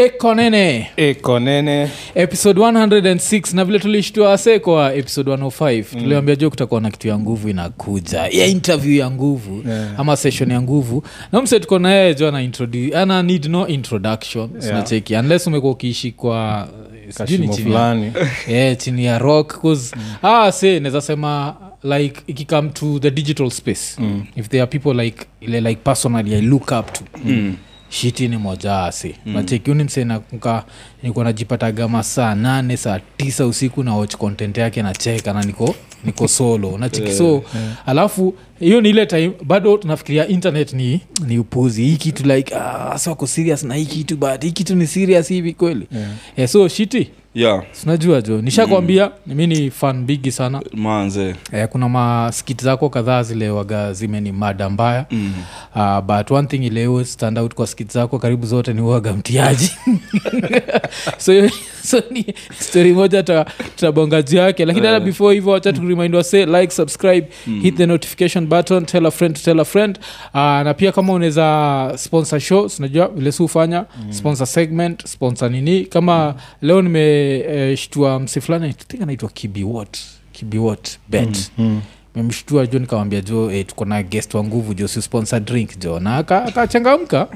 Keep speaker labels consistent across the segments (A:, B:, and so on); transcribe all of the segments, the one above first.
A: ekonene
B: ekonene
A: episode 106 na vile tulishtua ase kwa episode 105 mm. tuliambia jo kutakuwa na kitu ya nguvu inakuja? Ya interview ya nguvu
B: Yeah.
A: ama session ya nguvu. Na mse tuko naye jo ana ana need no introduction
B: Yeah.
A: sinacheki unless umekuwa ukiishi kwa chini ya- yeah, chini ya rock cause ah, se naweza sema like ikikame to the digital space
B: Mm.
A: if there are people like ile like personally i look up to. Mm shiti ni moja ase mm. machekiuni msenaka nikuwa najipatagama saa nane saa tisa usiku na watch content yake nacheka na niko niko solo. Nacheki so alafu hiyo ni ile time bado tunafikiria internet ni ni upuzi. Hii kitu like ah, so serious na hii kitu but hii kitu ni serious hivi kweli.
B: Yeah.
A: yeah, so shiti
C: yeah.
A: Sinajua jo nishakwambia mm. mi ni fan bigi sana.
C: Manze.
A: Eh, kuna maskiti zako kadhaa zile waga zimeni mada mbaya.
C: Mm.
A: uh, but one thing ileo stand out kwa skiti zako karibu zote ni uaga mtiaji. So, so ni story moja tutabonga juu yake. Lakini hata before hivyo wacha turimind wase like subscribe hit the notification button tell a friend to tell a friend. Uh, na pia kama unaweza sponsor show sinajua vile si hufanya sponsor segment sponsor nini. Kama leo nimeshtua uh, msi fulani think anaitwa kibiwot kibiwot bet.
B: Mm.
A: memshtua jo nikawambia jo eh, tuko na guest wa nguvu jo si sponsor drink jo. Na aka- akachangamka.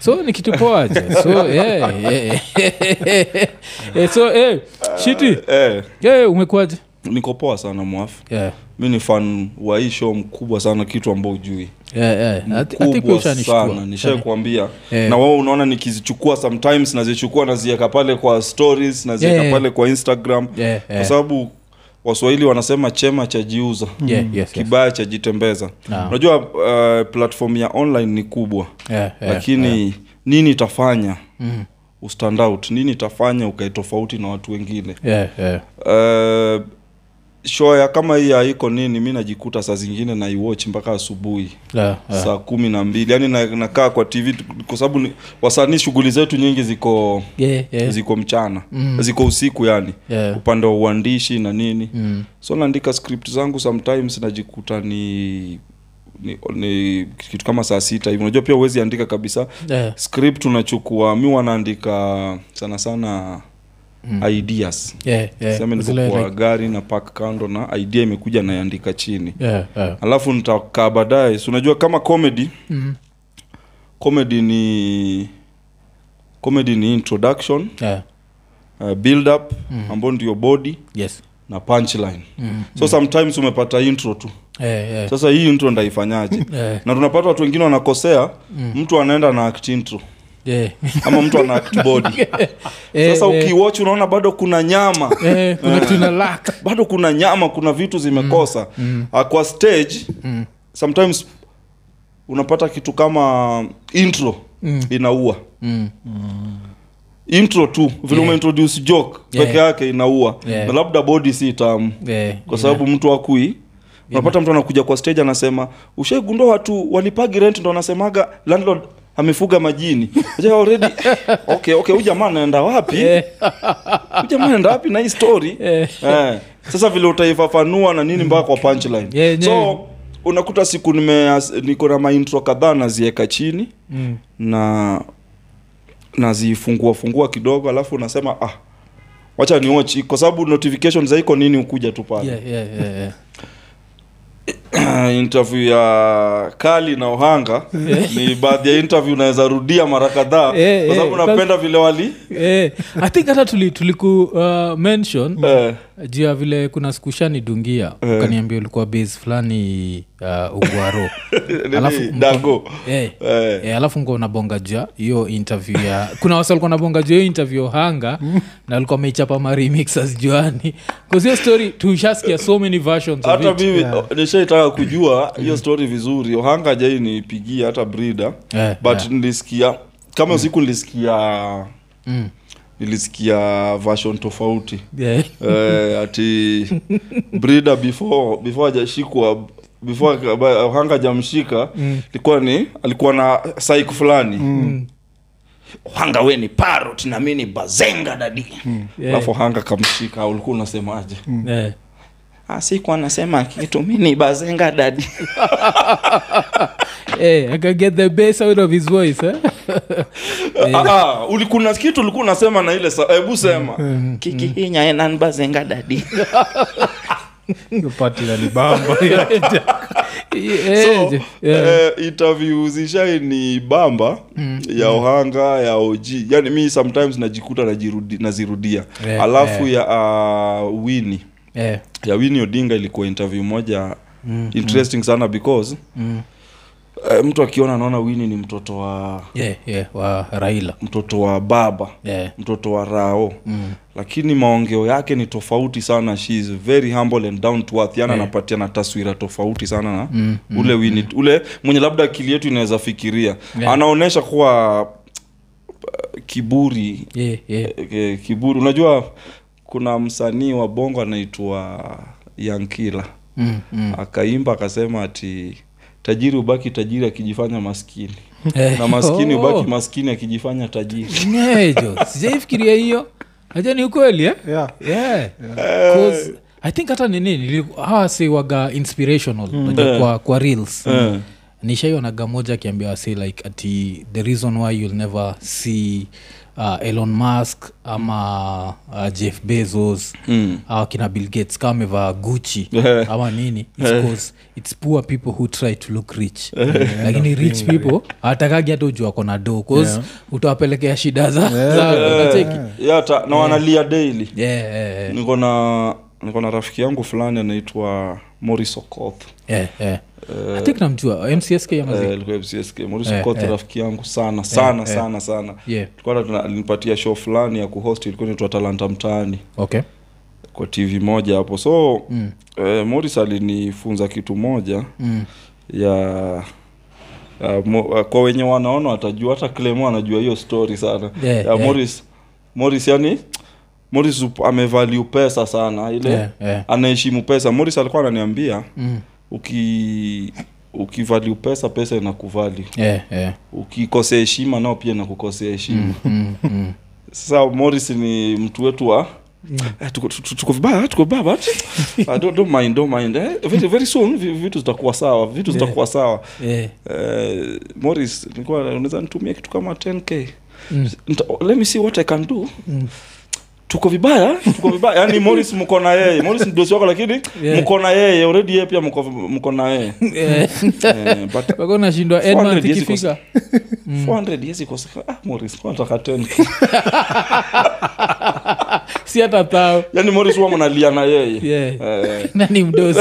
A: So ni kitu poa jo. So eh, eh, yeah. Eh, so eh, shiti.
C: Eh,
A: umekuaje
C: niko poa sana mwafu
A: yeah.
C: mi ni fan wa hii show mkubwa sana kitu ambao ujui
A: Yeah, yeah. I thi- I think pia
C: kubwa
A: ushanishtua.
C: sana nishai kuambia
A: Eh.
C: na wao unaona nikizichukua sometimes nazichukua naziweka pale kwa stories naziweka
A: Yeah, yeah.
C: pale kwa instagram
A: Yeah,
C: kwa sababu waswahili wanasema chema cha jiuza
A: Yeah, yes, yes.
C: kibaya cha jitembeza
A: Naam.
C: unajua uh, platform ya online ni kubwa
A: Yeah, yeah,
C: lakini
A: yeah.
C: nini itafanya
A: Mm.
C: ustandout nini itafanya ukae tofauti na watu wengine
A: Yeah, yeah.
C: uh, show ya kama hii haiko nini mi najikuta saa zingine naiwatch mpaka asubuhi
A: Yeah, yeah.
C: saa kumi na mbili yani na- nakaa kwa tv kwa sababu wasanii shughuli zetu nyingi ziko
A: Yeah, yeah.
C: ziko mchana
A: Mm.
C: ziko usiku yani
A: Yeah.
C: upande wa uandishi na nini
A: Mm.
C: so naandika script zangu sometimes najikuta ni ni, ni kitu kama saa sita hivi unajua pia huwezi andika kabisa
A: Yeah.
C: script unachukua mi wanaandika sana sana mm. ideas
A: Yeah, yeah. like-
C: gari na park kando na idea imekuja naiandika chini
A: Yeah, yeah.
C: alafu nitakaa baadaye si unajua kama comedy
A: Mm.
C: comedy ni comedy ni introduction
A: Yeah.
C: uh, build up mm. ambao ndio body
A: Yes.
C: na punchline
A: Mm.
C: so sometimes umepata intro tu
A: Yeah, yeah.
C: sasa hii intro ndaifanyaje
A: Yeah.
C: na tunapata watu wengine wanakosea mtu anaenda na act intro
A: Yeah.
C: ama mtu ana kibodi body
A: Eh,
C: sasa
A: yeah.
C: ukiwach unaona bado kuna nyama
A: yeah, kuna lack.
C: bado kuna nyama kuna vitu zimekosa mm. Mm. kwa stage
A: Mm.
C: sometimes unapata kitu kama intro
A: Mm.
C: inaua
A: Mm.
C: intro tu vile
A: Yeah.
C: umeintroduce joke
A: Yeah.
C: peke yake inaua
A: Yeah.
C: na labda body si tamu
A: Yeah,
C: kwa sababu mtu akui unapata mtu anakuja kwa stage anasema ushaigundua watu walipagi rent ndo anasemaga landlord amefuga majini Unajua already okay okay huyu jamaa anaenda wapi
A: Yeah.
C: huyu jamaa anaenda wapi na hii story eh. sasa vile utaifafanua na nini mpaka kwa punchline
A: Yeah, yeah.
C: so unakuta siku nime niko na maintro kadhaa nazieka chini
A: Mm.
C: na nazifungua fungua kidogo alafu unasema ah wacha ni kwa sababu notification za iko nini ukuja tu pale
A: Yeah, yeah, yeah, yeah.
C: interview ya kali na ohanga ni baadhi ya interview unaweza rudia mara kadhaa.
A: Eh,
C: kwa sababu
A: eh,
C: napenda vile wali
A: Eh, i think hata tuliku uh, mention
C: eh,
A: juu ya vile kuna siku shanidungia
C: Eh.
A: ukaniambia ulikuwa base fulani uh, ugwaro Alafu hey,
C: hey.
A: eh,
C: eh,
A: eh, alafu mko nabonga jua hiyo interview ya kuna wasa walikuwa nabonga jua hiyo interview hanga na alikuwa ameichapa maremixas juani. Hiyo story tushaskia so many versions
C: hata mimi
A: Yeah.
C: nishaitaka kujua hiyo story vizuri ohanga jai nipigia hata brida
A: yeah,
C: but
A: yeah.
C: nilisikia kama usiku nilisikia
A: Mm.
C: nilisikia version tofauti
A: Yeah.
C: eh, ati brida before before ajashikwa before hanga jamshika
A: Mm.
C: ilikuwa ni alikuwa na saik fulani hanga we ni parot na mi ni bazenga dadi
A: Yeah.
C: alafu hanga kamshika ulikuwa unasemaje
A: Yeah.
C: "Ah, anasema kitu mi ni bazenga dadi.
A: Eh, I can get the bass out of his voice eh?
C: Ah, ah, uli- kitu ulikuwa unasema na ile hebu sema. Kikihinya enanbazenga dadi.
B: Hiyo pati inanibamba
A: Eh,
C: so
A: yeah.
C: eh, interview zishai ni bamba ya ohanga ya og yani mi sometimes najikuta najirudi, nazirudia.
A: Yeah,
C: alafu ya uh, wini
A: Eh,
C: ya wini odinga ilikuwa interview moja interesting sana because
A: mm.
C: eh, mtu akiona anaona wini ni mtoto wa
A: yeah, yeah, wa raila
C: mtoto wa baba
A: yeah.
C: mtoto wa rao
A: mm.
C: lakini maongeo yake ni tofauti sana she is very humble and down to earth yani
A: Yeah.
C: anapatia na taswira tofauti sana na
A: Mm,
C: ule wini ule mwenye labda akili yetu inaweza fikiria
A: Yeah.
C: anaonyesha kuwa uh, kiburi
A: yeah, yeah.
C: eh, kiburi unajua kuna msanii wa bongo anaitwa yankila
A: Mm, mm.
C: akaimba akasema ati tajiri ubaki tajiri akijifanya maskini
A: hey,
C: na maskini
A: oh.
C: ubaki maskini akijifanya tajiri
A: nejo sijaifikiria hiyo aja ni ukweli eh?
B: yeah.
A: yeah. 'Cause i think hata nini hawa si waga inspirational mm.
C: yeah.
A: kwa, kwa reels
C: Eh.
A: nishaionaga moja akiambia wasi like ati the reason why you'll never see uh, elon musk ama uh, jeff bezos
C: Mm.
A: au kina bill gates kama amevaa guchi ama nini it's, it's poor people who try to look rich lakini rich people hatakagi hata ujua kona do cause
B: Yeah.
A: utawapelekea shida za,
C: Yeah, na wanalia daily
A: yeah, yeah, yeah.
C: niko na rafiki yangu fulani anaitwa moris okoth
A: yeah, yeah. I namjua mcsk amazi
C: Eh.
A: Eh,
C: Okoth
A: eh.
C: rafiki yangu sana sana
A: yeah,
C: sana sana
A: yeah.
C: Tulikuwa alinipatia show fulani ya kuhost ilikuwa inaitwa talanta mtaani
A: okay
C: kwa tv moja hapo so
A: mm.
C: eh, moris alinifunza kitu moja
A: Mm.
C: ya uh, mo, uh, kwa wenye wanaona watajua hata clemo anajua hiyo story sana
A: Yeah,
C: ya
A: yeah.
C: Morris, Morris yani moris up- amevalue pesa sana ile
A: Yeah, yeah.
C: anaheshimu pesa moris alikuwa ananiambia
A: Mm.
C: uki ukivalue pesa pesa inakuvali
A: Yeah, yeah.
C: ukikosea heshima nao pia nakukosea heshima
A: Mm, mm.
C: sasa morris ni mtu wetu wa Eh, tuko- vibaya tuko vibaya but don't, don't mind don't mind eh, very, very soon vitu zitakuwa sawa vitu zitakuwa sawa
A: Yeah.
C: eh, morris nilikuwa unaweza nitumia kitu kama 10k
A: Mm.
C: Let me see what i can do
A: Mm.
C: Tuko vibaya tuko vibaya. Yani morris mko na yeye. Morris mdosi wako lakini
A: Yeah.
C: mko na yeye. Already yeye pia mko na yeye.
A: Eh,
C: eh, but
A: wako nashindwa.
C: 400
A: ikifika.
C: 400 yes iko sawa. ah morris kwa nataka 10k
A: si hata tao.
C: Yani morris huwa mnalia na yeye.
A: Yeah.
C: eh,
A: nani mdosi.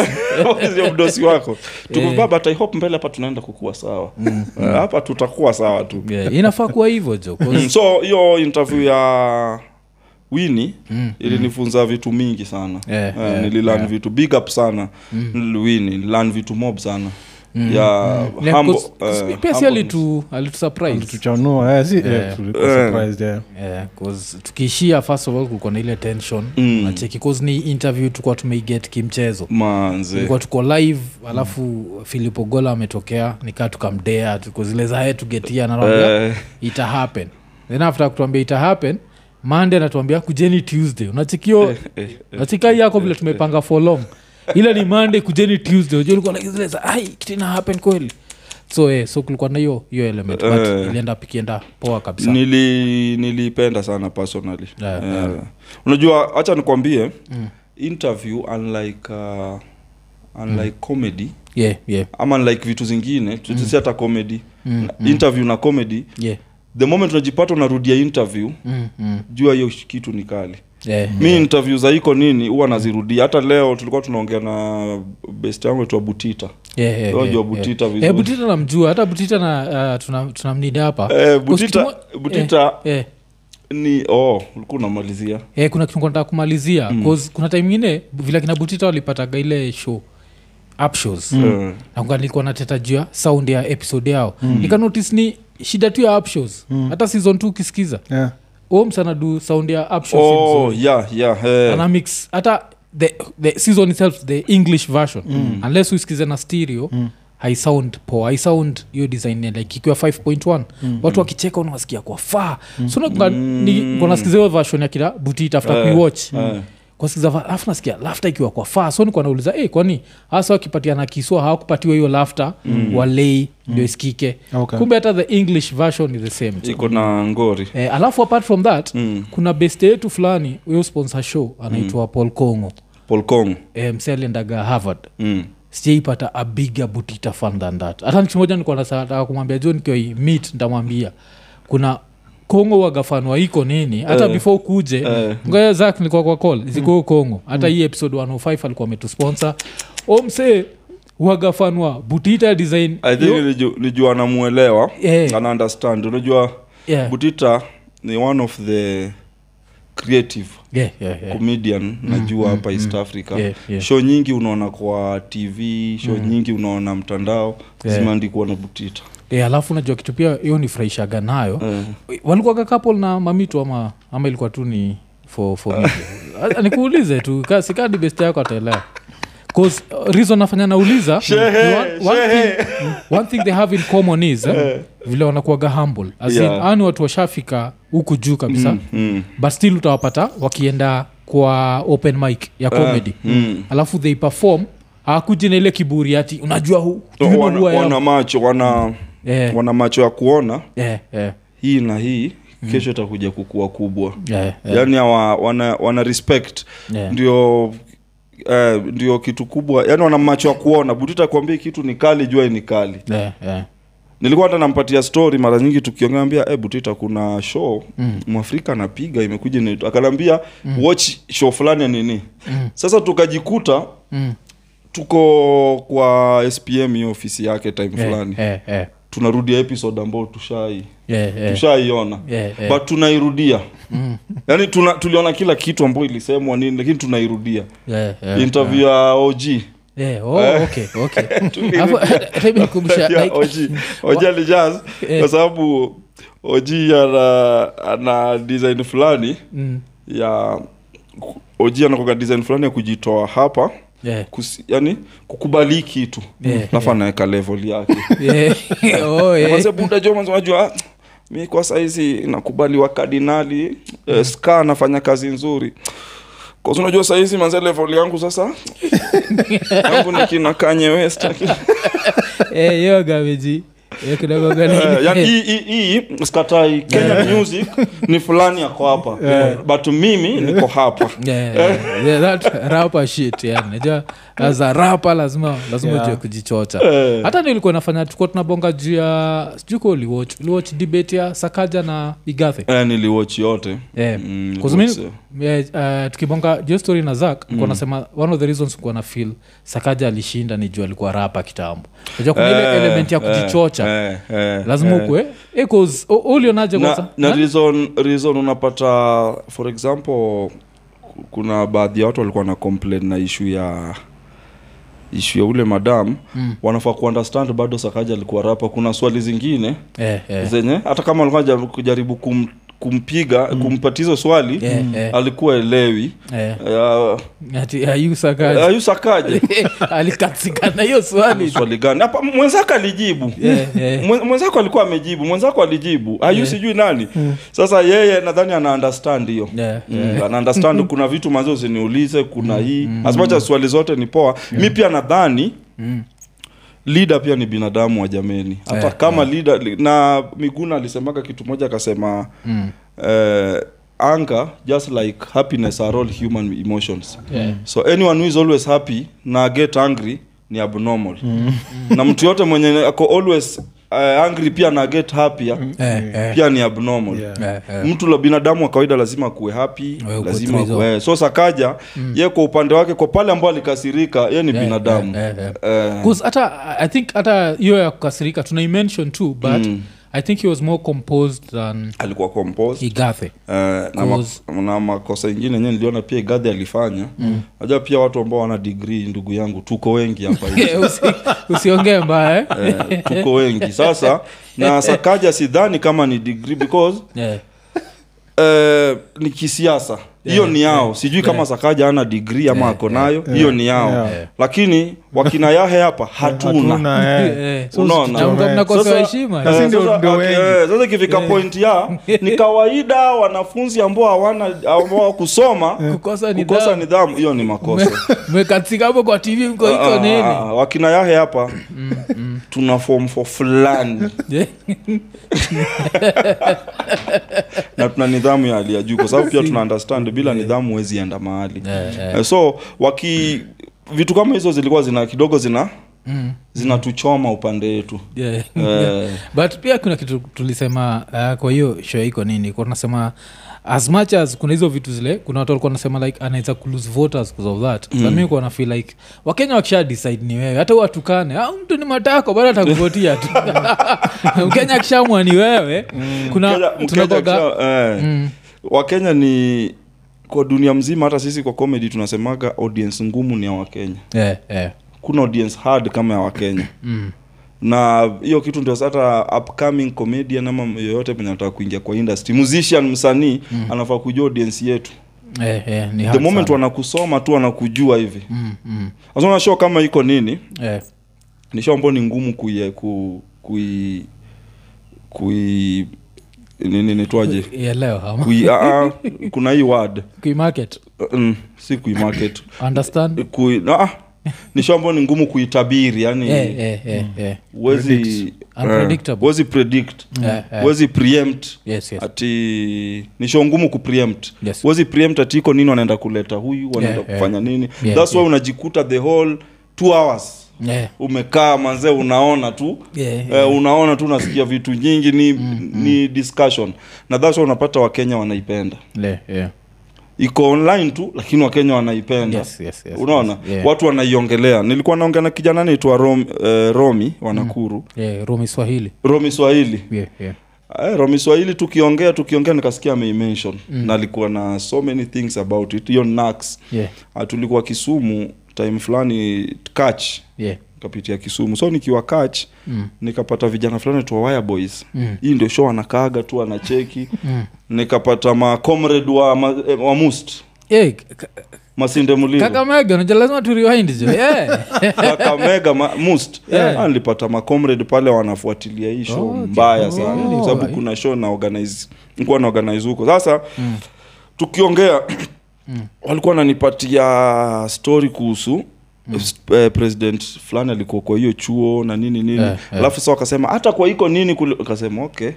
C: Mdosi wako. Tuko
A: Eh.
C: vibaya but i hope mbele hapa tunaenda kukuwa sawa. Mm. hapa tutakuwa sawa tu.
A: Yeah. inafaa kuwa hivyo jo
C: Mm, so hiyo interview ya wini ilinifunza vitu mingi sana.
A: Yeah,
C: yeah,
A: yeah,
C: nililan
A: yeah.
C: vitu big up sana. Wini nililan vitu mob sana.
A: Yeah,
C: humble, eh,
A: pia si
B: eh, eh,
C: Eh.
A: first of all kulikuwa na ile tension.
C: Mm.
A: nacheki cause ni interview tulikuwa tumeiget kimchezo.
C: Manze.
A: Tuko live alafu filipo gola ametokea nikaa tukamdea tuko zile zae tugetia naambia
C: Eh,
A: ita happen. Then after kutuambia ita happen mande anatuambia kujeni tuesday. Unachikio
C: eh, eh,
A: nachika yako vile tumepanga for long. Ile ni mande kujeni tuesday. Kitu happen kweli? So eh, so kulikuwa na hiyo hiyo element but
C: Eh.
A: ilienda pikienda poa kabisa.
C: Nili nilipenda sana personally.
A: Yeah,
C: yeah.
A: yeah.
C: unajua hacha nikwambie interview unlike uh, unlike comedy
A: yeah, yeah,
C: ama unlike vitu zingine mm. si hata comedy. Interview na comedy
A: yeah.
C: The moment unajipata unarudia interview
A: Mm, mm.
C: jua hiyo kitu ni kali
A: Yeah,
C: mi interview za iko nini huwa nazirudia hata leo tulikuwa tunaongea na best yangu itwa butita
A: yeah, yeah, yeah,
C: Butita
A: yeah. Eh, butita namjua hata butita na uh, tuna- tunamnida hapa
C: eh, butita butita
A: eh, eh.
C: ni oh ulikuwa unamalizia
A: Eh, kuna kitu nataka kumalizia mm. kuna time ingine vile kina butita walipataga ile show up shows
C: mm.
A: nakuwa nilikuwa nateta juu ya sound ya episode yao mm. nikanotice ni shida tu ya up mm. hata season t ukisikiza.
B: Yeah.
A: oms anadu sound ya up
C: oh yeah yeah
A: hey. anamix hata the, the season itself the english version. Unless uisikize na stereo haisound poa haisound hiyo design like ikiwa 5.1 watu wakicheka unawasikia kwa faa. So nakunga- ni- niko nasikiza hiyo version ya kila butita after
C: uh,
A: kuiwatch.
C: eh.
A: kwasikiza alafu nasikia lafta ikiwa kwa faa so nikuwa nauliza hey, kwani hasa wakipatiana kiswa hawakupatiwa hiyo lafta mm. walei ndio isikike
B: Okay.
A: kumbe hata the english version is the same
C: iko na ngori
A: Eh, alafu apart from that
C: Mm.
A: kuna beste yetu fulani huyo sponsor show anaitwa mm. paul congo
C: Paul Kong.
A: eh, mse aliendaga harvard
C: Mm.
A: sijaipata a bigger butita fan than that hata nchi moja nilikuwa nataka kumwambia jo nikiwa meet ntamwambia kuna kongo wagafanwa iko nini? Hata
C: uh,
A: before kuje
C: uh,
A: ngoja zak nilikuwa kwa call. Ziko kongo. Hata hii episode 105 alikuwa ametusponsor. Omse wagafanwa butita design
C: nijua anamwelewa
A: yeah.
C: ana understand. Unajua
A: yeah.
C: butita ni one of the creative
A: yeah, yeah, yeah.
C: comedian najua hapa east africa.
A: Yeah, yeah.
C: show nyingi unaona kwa tv show nyingi unaona mtandao.
A: Yeah.
C: zimeandikwa na butita
A: Eh, alafu najua kitu pia hiyo nifurahishaga nayo
C: mm.
A: walikuwaga couple na mamitu ama ama ilikuwa tu ni for, for me. Nikuulize tu sikadi best yako ataelewa 'Cause, uh, reason nafanya nauliza
C: Shehe,
A: one, one,
C: shehe.
A: thing, one thing they have in common is eh, vile wanakuaga humble As
C: Yeah.
A: hawa ni watu washafika huku juu kabisa
C: Mm, mm.
A: but still utawapata wakienda kwa open mic ya comedy
C: mm.
A: alafu they perform hawakuji na ile kiburi ati unajua hu do
C: wana, wana macho wana
A: Eh,
C: wana macho ya kuona
A: yeah, yeah.
C: hii na hii kesho itakuja kukua kubwa
A: yeah, yeah.
C: yaani awa, wana, wana respect
A: yeah.
C: ndio eh, ndio kitu kubwa yani wana macho ya kuona kuambia kitu ni kali jua ni kali
A: yeah, yeah
C: nilikuwa hata nampatia story mara nyingi tukiongea hey, butita kuna show mm. mwafrika anapiga imekuja akanaambia mm. watch show fulani ya nini mm. sasa tukajikuta
A: Mm.
C: tuko kwa spm hiyo ofisi yake time
A: Eh,
C: fulani
A: eh, eh.
C: Tunarudia episode tushai
A: Eh, eh.
C: tushaiona.
A: Eh, eh.
C: but tunairudia. Yani tuna, tuliona kila kitu ambayo ilisemwa nini lakini tunairudia.
A: Yeah, yeah,
C: interview ya og
A: Eh, oh, okay, okay.
C: Og og alijaz
A: Eh.
C: kwa sababu og ana, ana design fulani
A: Mm,
C: ya og anakoga design fulani ya kujitoa hapa kusi, yani kukubali kitu
A: Eh,
C: alafu anaweka level yake.
A: Eh, oh.
C: Buda jo unajua ah, mi kwa saizi nakubali wakardinali eh, ska anafanya kazi nzuri. Cause unajua saizi manze level yangu sasa yangu nikina Kanye West.
A: Eh, hiyo gameji Eh, kidogo?
C: Eh, hii skatai Kenya music ni fulani yako hapa. But mimi niko hapa.
A: Rapper shit najua as a rapper lazima lazima
B: Yeah.
A: ujue kujichocha
C: Eh.
A: hata nilikuwa nafanya tukuwa tunabonga juu ya sijui ka uliwatch uliwatch debate ya sakaja na igathe
C: eh, niliwatch yote.
A: Yeah.
C: Mm,
A: yeah, uh, tukibonga story na zak mm. nasema one of the reasons kuwa na feel sakaja alishinda ni juu alikuwa rapa kitambo najua kuna ile
C: Eh,
A: element ya
C: eh,
A: kujichocha
C: eh, eh,
A: lazima
C: eh.
A: ukwe eh, ulionaje
C: na, na reason, reason unapata for example kuna baadhi ya watu walikuwa na complain na ishu ya ishu ya ule madam
A: Mm.
C: wanafaa kuundestand bado sakaja alikuwa rapa kuna swali zingine
A: eh, eh.
C: zenye hata kama walikuwa kujaribu kum, kumpiga kumpatia hizo swali
A: yeah, mm. yeah.
C: alikuwa elewi
A: yeah.
C: uh,
A: alikatikana hiyo swali
C: swali gani hapa mwenzako alijibu
A: yeah,
C: yeah. Mwenzako alikuwa amejibu mwenzako alijibu ayu
A: Yeah.
C: sijui nani sasa yeye nadhani ana understand hiyo
A: Yeah,
C: yeah. ana understand kuna vitu manzi usiniulize kuna hii mm. much swali zote ni poa mi pia nadhani
A: Mm.
C: Leader pia ni binadamu wa jameni. Hata
A: yeah,
C: kama leader na miguna alisemaga kitu moja akasema
A: Mm.
C: eh, anger just like happiness are all human emotions.
A: Yeah.
C: so anyone who is always happy na get angry ni abnormal. Na mtu yote mwenye ako always uh, angry pia na get happier
A: Eh, eh.
C: pia ni abnormal
B: Yeah.
A: Eh, eh.
C: mtu la binadamu wa kawaida lazima kuwe happy
A: Wewe
C: lazima kuwe so sakaja ye kwa upande wake kwa pale ambao alikasirika ye ni
A: yeah,
C: binadamu
A: eh, yeah,
C: Eh,
A: 'Cause hata i think hata hiyo ya kukasirika tunaimention too but
C: Mm.
A: I think he was more composed than
C: alikuwa composed.
A: Igathe.
C: Eh, na, ma,
A: Cause-
C: na makosa ingine nye niliona pia gadhi alifanya. Najua pia watu ambao wana digrii ndugu yangu tuko wengi hapa.
A: Usi- usiongee mbaya eh?
C: eh, tuko wengi. Sasa na sakaja sidhani kama ni degree because
A: Eh,
C: eh, ni kisiasa hiyo ni yao. Sijui kama sakaja ana digrii ama ako nayo. Hiyo ni yao.
B: Yeah.
C: lakini wakina yahe hapa hatuna.
B: Hatuna, eh.
A: Eh,
B: So,
C: Unaona?
A: na mko- mnakosewa
C: Sasa-
A: heshima.
B: Sasa
C: Eh,
B: ndio-
C: sasa-
B: ndio
C: okay,
B: wengi.
C: eh, sasa ikifika point ya ni kawaida wanafunzi ambao hawana ambao kusoma
A: kukosa nidhamu.
C: nidhamu. Hiyo ni makosa.
A: Hapo kwa tv mko iko
C: Ah,
A: nini?
C: ah, ah, wakina yahe hapa tuna form for fulani. Na tuna nidhamu ya hali ya juu kwa sababu pia tuna understand bila nidhamu huwezi enda mahali
A: yeah, eh.
C: Eh, so waki vitu kama hizo zilikuwa zina kidogo zina zinatuchoma upande wetu
A: Yeah.
C: yeah.
A: but pia kuna kitu tulisema uh, kwa hiyo show iko nini Kwa tunasema as much as kuna hizo vitu zile kuna watu walikuwa nasema like anaweza kulose voters because of that mm. mi kuwa na like wakenya wakisha decide ni wewe hata watukane ah, mtu ni matako bado atakuvotia tu mkenya akishamwa ni wewe kuna
C: Mkenya- uh, mm. wakenya ni kwa dunia mzima hata sisi kwa comedy tunasemaga audience ngumu ni ya wakenya
A: yeah, yeah.
C: kuna audience hard kama ya wakenya
A: Mm.
C: na hiyo kitu ndio hata upcoming comedian ama yoyote penye anataka kuingia kwa industry musician msanii anafaa kujua audience yetu
A: Eh, eh, ni
C: the moment
A: sana.
C: wanakusoma tu wanakujua hivi
A: Mm, mm.
C: Show kama iko nini
A: Eh,
C: ni show ambao ni ngumu kui kui, kui kui nini nitwaje?
A: Ielewa ama?
C: Kui a, kuna hii word.
A: Kuimarket
C: mm, si kui market.
A: Understand?
C: Kui ah, ni show ni ngumu kuitabiri yani
A: Eh, eh, eh, eh.
C: huwezi eh, huwezi yeah,
A: Eh, eh.
C: huwezi preempt.
A: Yes, yes.
C: ati ni show ngumu kupreempt.
A: Yes.
C: huwezi preempt ati iko nini wanaenda kuleta huyu wanaenda
A: Yeah, yeah.
C: kufanya nini.
A: Yeah,
C: that's why unajikuta the whole two hours
A: Yeah.
C: umekaa manzee unaona tu.
A: Yeah,
C: eh, unaona tu unasikia vitu nyingi ni, ni discussion. Na that's unapata wakenya wanaipenda.
A: Yeah, yeah.
C: iko online tu lakini wakenya wanaipenda.
A: Yes, yes, yes,
C: unaona?
A: yes. Yeah.
C: watu wanaiongelea. Nilikuwa naongea na kijana naitwa Rom, eh, romi wanakuru.
A: Yeah, romi Swahili.
C: romi swahili.
A: Yeah, yeah.
C: Eh, romi swahili tukiongea tukiongea nikasikia ameimention mm. na alikuwa na so many things about it. Hiyo nax.
A: Yeah,
C: Ah, tulikuwa kisumu time fulani kach
A: yeah.
C: kapitia kisumu. So nikiwa kach
A: Mm.
C: nikapata vijana fulani tu wire boys.
A: Mm.
C: hii ndio show anakaaga tu anacheki
A: Mm.
C: nikapata macomrade wa, ma, eh, wa must.
A: Yeah, k-
C: masinde muliro
A: kakamega lazima turiwind jo yeah.
C: kakamega ma, must.
A: Yeah.
C: Ah, nilipata macomrade pale wanafuatilia hii show.
A: Oh,
C: mbaya
A: Oh,
C: sana. Oh, sababu kuna show na organize nilikuwa na organize huko. Sasa tukiongea walikuwa wananipatia story kuhusu eh, president fulani alikuwa kwa hiyo chuo na nini nini.
A: Yeah, eh.
C: alafu so wakasema hata kwa iko nini akasema okay.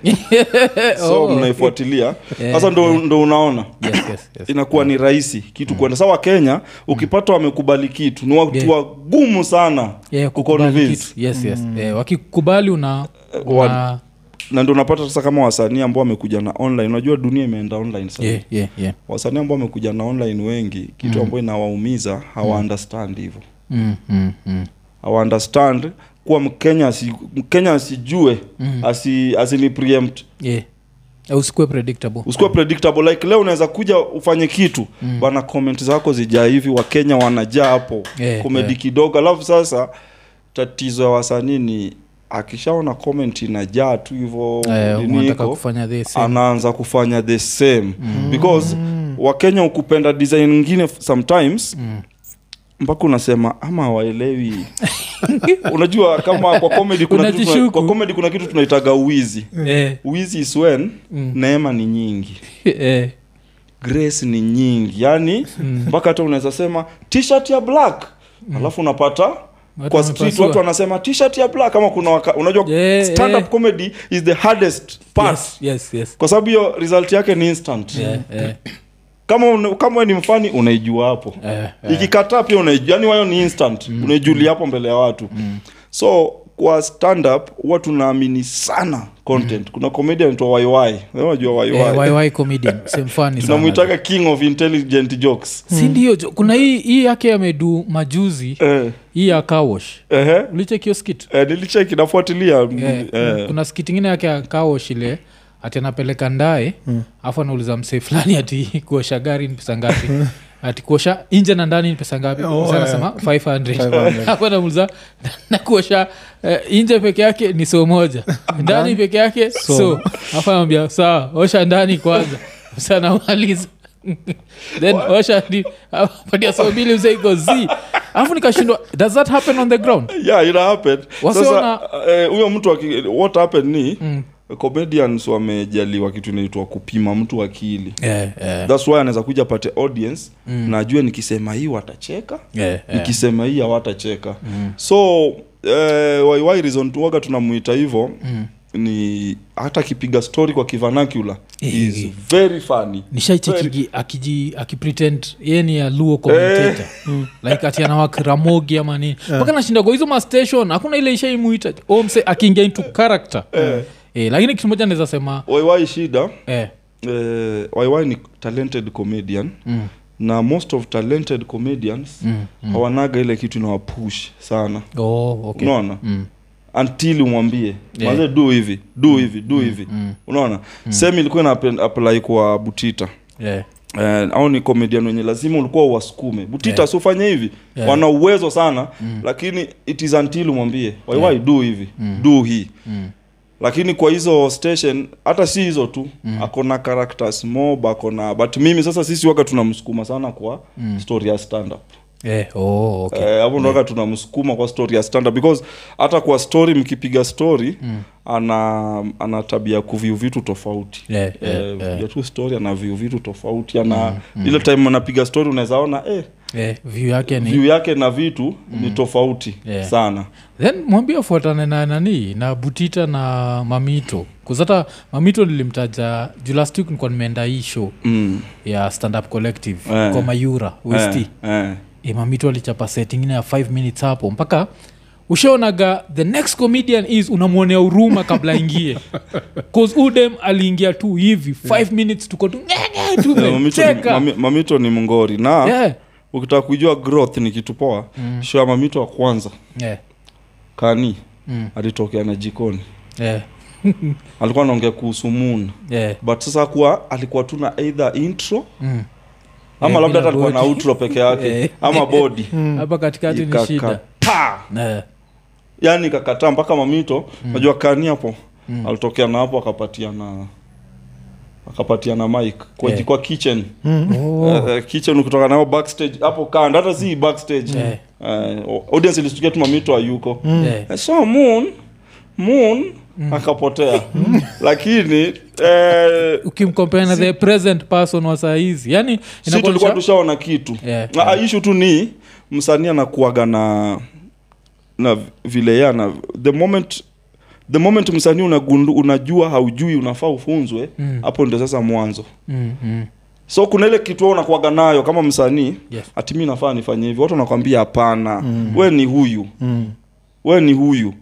C: So
A: Oh.
C: mnaifuatilia.
A: Yeah,
C: sasa ndo, ndo unaona.
A: Yes, yes, yes.
C: inakuwa ni rahisi kitu kwenda. Sawa kenya ukipata wamekubali kitu ni watu
A: Yeah.
C: wagumu sana
A: Yeah,
C: kuconvince.
A: Yes, Mm. Yeah, wakikubali una, una
C: wa- na ndio unapata sasa kama wasanii ambao wamekuja na online. Unajua dunia imeenda online
A: yeah, yeah, yeah.
C: wasanii ambao wamekuja na online wengi kitu ambayo inawaumiza hawa understand hivyo
A: Mm, mm, mm.
C: understand kuwa mkenya si, mkenya asijue asi, asini preempt
A: Yeah. Predictable
C: like leo unaweza kuja ufanye kitu mm. bana comment zako zijaa hivi wakenya wanajaa hapo
A: Yeah,
C: komedi
A: yeah.
C: kidogo alafu sasa tatizo ya wasanii ni akishaona comment inajaa tu hivo nini
A: kufanya the same.
C: anaanza kufanya the same because wakenya ukupenda design ingine sometimes mpaka unasema ama hawaelewi. Unajua kama kwa comedy kuna, kitu, tuna- kwa comedy kuna kitu tunaitaga uwizi
A: Eh,
C: uwizi is when neema ni nyingi.
A: Eh.
C: grace ni nyingi. Yani mpaka hata unaweza sema t-shirt ya black. Alafu unapata
A: Mata
C: kwa street watu wanasema t-shirt ya black. Kama kuna waka, unajua
A: Yeah,
C: stand up
A: yeah.
C: comedy is the hardest part.
A: Yes, yes, yes.
C: kwa sababu hiyo result yake ni instant.
A: Yeah, yeah.
C: Kama kama ni mfani unaijua hapo.
A: Eh, eh.
C: ikikataa pia unaijua. Yani wayo ni instant. Unaijulia hapo mbele ya watu. So kwa stand up huwa tunaamini sana content. Kuna comedian anaitwa waiwai unajua
A: Eh,
C: waiwai
A: YY comedian. Same funny sana.
C: tunamwitaga king of intelligent jokes.
A: Si ndio? Jo kuna hii hii yake amedu majuzi.
C: Eh,
A: hii ya kawosh
C: ehe.
A: ulichekio skit?
C: Eh, nilicheki nafuatilia.
A: Eh,
C: eh.
A: kuna skit ingine yake ya kawosh ile ati anapeleka ndae afu anauliza msee fulani ati kuosha gari ni pesa ngapi? Ati kuosha nje na ndani ni pesa ngapi?
B: Oh,
A: anasema 500
B: 500.
A: afu anamuliza na kuosha eh, nje peke yake ni soo moja. Ndani peke yake so afu anamwambia sawa osha ndani kwanza. Sanamaliza then washa patia mbili mseiko z. Alafu nikashindwa does that happen on the ground?
C: Yeah ina happen sasa
A: wana-
C: eh, huyo mtu what happened ni comedians wamejaliwa kitu inaitwa kupima mtu akili.
A: Yeah, yeah,
C: thats why anaweza kuja apate audience na ajue nikisema hii watacheka
A: yeah, yeah.
C: nikisema hii hawatacheka. So eh, waiwai reason tuaga tunamuita hivyo ni hata akipiga story kwa kivanacula
A: Eh,
C: is
A: eh.
C: very funny.
A: Nishaichekigi akiji akipretend ye ni ya luo mm. like ati anawak ramogi ama nini. Mpaka nashinda kwa hizo mastation hakuna ile ishaimuita omse akiingia into character eh, lakini kitu moja naweza sema
C: waiwai shida
A: e.
C: E, waiwai ni talented comedian
A: mm,
C: na most of talented comedians
A: mm, mm.
C: hawanaga ile kitu inawapush sana
A: Oh, okay.
C: unaona
A: Mm,
C: until umwambie
A: Yeah.
C: maze du hivi du hivi du hivi
A: mm,
C: unaona same ilikuwa ina apply kwa butita
A: yeah,
C: Eh, au ni komedian wenye lazima ulikuwa uwasukume butita
A: Yeah.
C: siufanye hivi
A: Yeah.
C: wana uwezo sana mm. lakini it is until umwambie waiwai
A: Yeah.
C: du hivi
A: Mm.
C: du hii
A: mm,
C: lakini kwa hizo station hata si hizo tu mm. akona characters mob akona but mimi sasa sisi waka tunamsukuma sana kwa mm. story ya standup
A: Eh, oh, okay.
C: Eh, hapo ndo waga tunamsukuma kwa story ya standup because hata kwa story mkipiga story mm. ana ana tabia kuviu vitu tofauti
A: Yeah, yeah,
C: Eh,
A: yeah.
C: tu story ana viu vitu tofauti ana ile time anapiga story unaweza ona eh,
A: Yeah, view yake ni
C: view yake na vitu ni tofauti
A: Yeah.
C: sana
A: then mwambie afuatane na nani na butita na mamito kuzata mamito nilimtaja juu last week nikuwa nimeenda hii show
C: mm.
A: ya stand up collective
C: yeah.
A: kwa mayura west
C: yeah. yeah.
A: e, mamito alichapa set ingine ya 5 minutes hapo mpaka ushaonaga the next comedian is unamwonea huruma kabla ingie cause udem aliingia tu hivi 5 minutes tuko tu
C: Eh, mamito ni mngori na
A: yeah.
C: Ukitaka kujua growth ni kitu poa mm. show ya mamito wa kwanza.
A: Yeah.
C: kani
A: Mm.
C: alitokea na jikoni.
A: Yeah.
C: alikuwa anaongea kuhusu moon.
A: Yeah.
C: but sasa kuwa alikuwa tu na either intro
A: Mm.
C: ama
A: yeah,
C: labda hata alikuwa na outro peke yake ama bodi
A: hapa katikati ni shida.
C: Yani ikakataa mpaka mamito najua kani hapo alitokea na hapo akapatia na akapatia na mike kwa,
A: yeah.
C: kwa kitchen
A: oh.
C: Eh, eh, kitchen kutoka nao backstage hapo kando hata si backstage
A: yeah.
C: uh, audience ilistukia tu mamito ayuko
A: Yeah.
C: Eh, so moon moon akapotea lakini eh,
A: ukimkompea na the present person wa saa hizi yani
C: si tulikuwa tushaona kitu
A: Yeah,
C: yeah. ishu tu ni msanii anakuaga na na vile yana the moment the moment msanii unagundu unajua haujui unafaa ufunzwe
A: Mm.
C: ndio sasa mwanzo
A: mm -hmm.
C: so kuna ile kitu unakuaga nayo kama msanii
A: Yes.
C: ati mi nafaa nifanye hivi watu wanakwambia hapana
B: Mm.
C: we ni huyu
B: Mm.
C: we ni huyu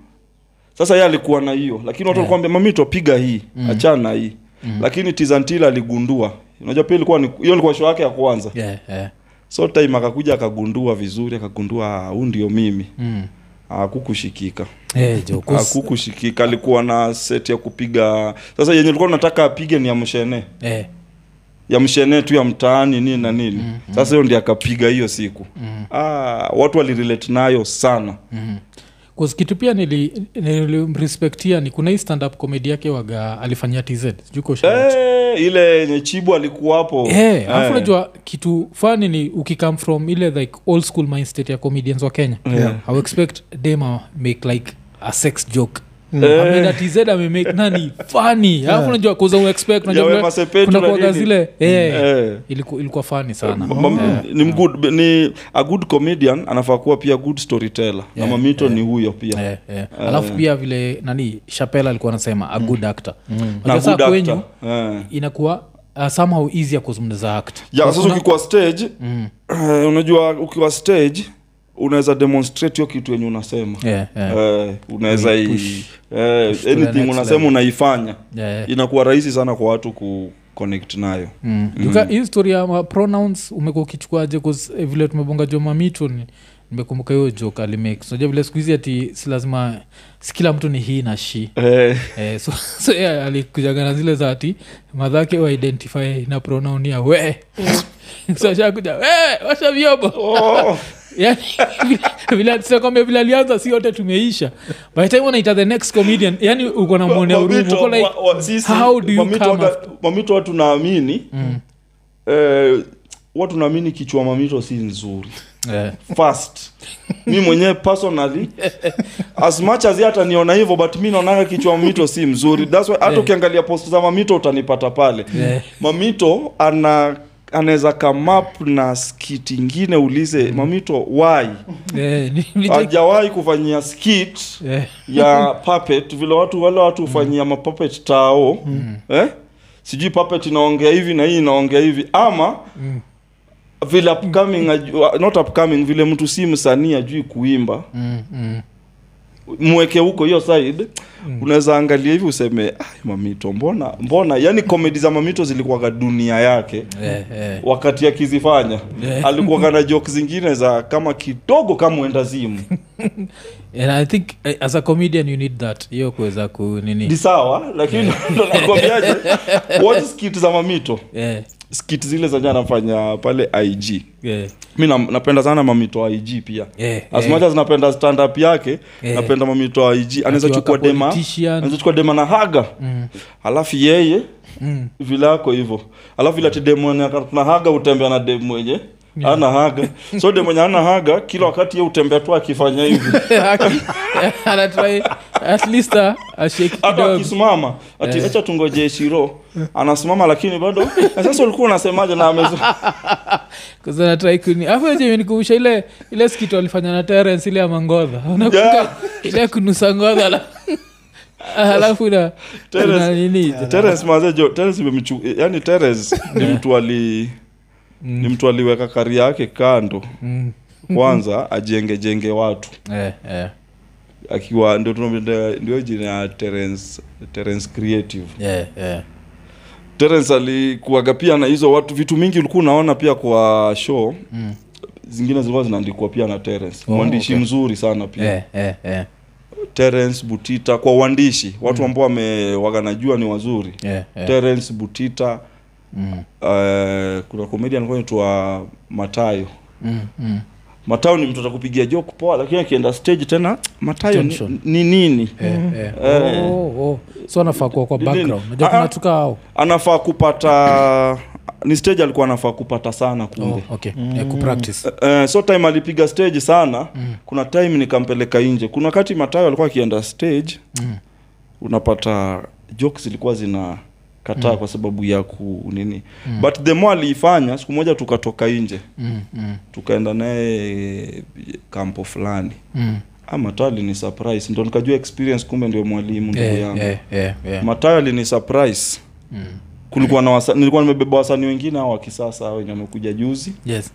C: sasa yeye alikuwa na hiyo lakini watu
A: Yeah.
C: mami twapiga hii
A: Mm.
C: achana hii
A: Mm.
C: lakini tizantila aligundua unajua pia ilikuwa ni hiyo ilikuwa show yake ya kwanza
A: Yeah, yeah.
C: so time akakuja akagundua vizuri akagundua "Ah, huu ndio mimi
A: Mm.
C: Akukushikika
A: Eh, jo,
C: akukushikika alikuwa na set ya kupiga. Sasa yenye ulikuwa unataka apige ni ya mshene.
A: Hey.
C: ya mshene tu ya mtaani nini na nini.
A: Mm,
C: sasa hiyo ndi akapiga hiyo siku.
A: Mm,
C: ah, watu walirelate nayo sana.
A: Mm. Kitu pia nili- nilimrespektia ni kuna hii standup comedy yake waga alifanyia tz
C: eh, ile yenye chibu alikuwapo hey,
A: Eh,
C: Eh.
A: unajua kitu fani ni ukikam from ile like old school mindset ya comedians wa kenya.
C: Yeah.
A: i expect dema make like a sex joke
C: Eh.
A: amenda tz amemake nani? Fani alafu unajua kuza uexpect zile eh,
C: Eh.
A: ilikuwa, ilikuwa fani sana.
C: Ma- ma- ni, mgood, ni a good comedian anafaa kuwa pia good storyteller.
A: Yeah,
C: na mamito
A: yeah.
C: ni huyo pia.
A: Alafu pia vile nani shapela alikuwa anasema a good actor.
C: Mm.
A: Kwenyu
C: eh.
A: inakuwa uh, somehow easier kuzungumza act
C: ya sasa ukikuwa stage
A: Mm.
C: unajua ukiwa stage unaweza demonstrate hiyo kitu yenye unasema.
A: Yeah, yeah.
C: Eh, unaweza i-
A: Push.
C: eh,
A: Push
C: anything unasema unaifanya.
A: Yeah, yeah.
C: inakuwa rahisi sana kwa watu ku connect nayo.
A: Mm. Yuka- hii story ya pronouns umekuwa ukichukuaje? 'Cause, eh, vile tumebonga joma ni nimekumbuka hiyo joke alimake. Unajua vile siku hizi ati si lazima si kila mtu ni hii na shi
C: eh,
A: eh, so, so yeah, alikujaga na zile za ati madhake waidentify na pronoun ya we. So ashakuja we washa vyobo
C: oh,
A: yani vile- vile tuseme vile alianza si yote tumeisha. By time unaita the next comedian yani uko na mwonea huruma
C: Mamito,
A: uko like
C: wa- wa-
A: how do you
C: mamito
A: come
C: waga- mamito watu naamini eh, watu naamini kichwa mamito si nzuri.
A: Yeah.
C: fast mi mwenyewe personally as much as hata niona hivyo but mi naonaga kichwa mamito si mzuri. Thats why hata
A: Yeah.
C: ukiangalia post za mamito utanipata pale.
A: Yeah.
C: mamito ana anaweza come up na skit ingine ulize mamito why?
A: Eh,
C: hajawahi kufanyia skit
A: eh,
C: ya puppet vile watu wale watu hufanyia mapuppet tao. Eh? sijui puppet inaongea hivi na hii inaongea hivi. Ama vile upcoming ajua, not upcoming vile mtu si msanii ajui kuimba.
A: Mm, mm.
C: Mweke huko hiyo side. Unaweza angalia hivi useme "Ai, mamito mbona mbona? Yani komedi za mamito zilikuwaga dunia yake.
A: Yeah, yeah.
C: wakati akizifanya.
A: Yeah.
C: alikuwaga na jok zingine za kama kidogo kama uenda zimu.
A: And i think eh, as a comedian you need that. Hiyo kuweza ku
C: ni sawa lakini yeah. nakwambiaje? Watch skit za mamito.
A: Eh,
C: skit zile zenye anafanya pale ig
A: yeah.
C: mi na, napenda sana mamito wa ig pia.
A: Yeah,
C: as much as napenda standup yake
A: yeah.
C: napenda mamito wa ig anaweza chukua dema. anaweza chukua dema na haga.
A: Mm,
C: alafu yeye
A: mm.
C: vile ako hivyo. Alafu ile ati demu tuna haga utembea na demu mwenye ana haga. So de mwenye ana haga kila wakati ye utembea tu akifanya hivi.
A: Anatrai at least uh,
C: hata akisimama ati acha tungojee shiro. Anasimama lakini bado. Sasa ulikuwa unasemaje na amezo
A: kuzanatrai kuni afu nikumbusha ile ile skito alifanya na terence ile ya mangodha. Unakumbuka?
C: Yeah.
A: ile kunusa ngodha ala- alafu na
C: Terence- Terence mazejo Terence imemchu yani Terence ni mtu ali ni mtu aliweka kari yake kando
A: Mm.
C: kwanza ajengejenge watu
A: eh, eh,
C: akiwa ndio ndio jina ya Terence Terence creative
A: yeah, yeah.
C: Terence alikuaga pia na hizo watu vitu mingi ulikuwa unaona pia kwa show
A: Mm.
C: zingine zilikuwa zinaandikwa pia na Terence
A: Oh,
C: mwandishi
A: okay.
C: mzuri sana pia
A: yeah, yeah, yeah.
C: Terence Butita kwa uandishi watu ambao wamewaga najua ni wazuri
A: yeah, yeah.
C: Terence Butita
A: Mm,
C: uh, kuna comedian alikuwa anaitwa Matayo
A: mm, mm.
C: Matayo ni mtu atakupigia joke poa lakini akienda stage tena Matayo ni, ni nini
A: Eh, eh.
C: Eh.
A: Oh, oh. so anafaa kuwa kwa background
C: Ah,
A: kuna
C: ah.
A: tuka ao
C: anafaa kupata ni stage alikuwa anafaa kupata sana kumbe
A: oh, okay eh, kupractice
C: Uh, so time alipiga stage sana mm. kuna time nikampeleka nje kuna wakati matayo alikuwa akienda stage
A: Mm.
C: unapata jokes zilikuwa zina kataa mm. kwa sababu ya ku nini mm. but the more aliifanya siku moja tukatoka nje
A: mm, mm,
C: tukaenda naye kampo fulani
A: mm.
C: ah, matayo alini surprise ndo nikajua experience kumbe ndio mwalimu ndugu
A: Eh,
C: yangu
A: yeah, yeah, yeah.
C: matayo alini surprise
A: Mm.
C: kulikuwa na wasa, nilikuwa nimebeba wasanii wengine hao wa kisasa wenye wamekuja juzi
A: yes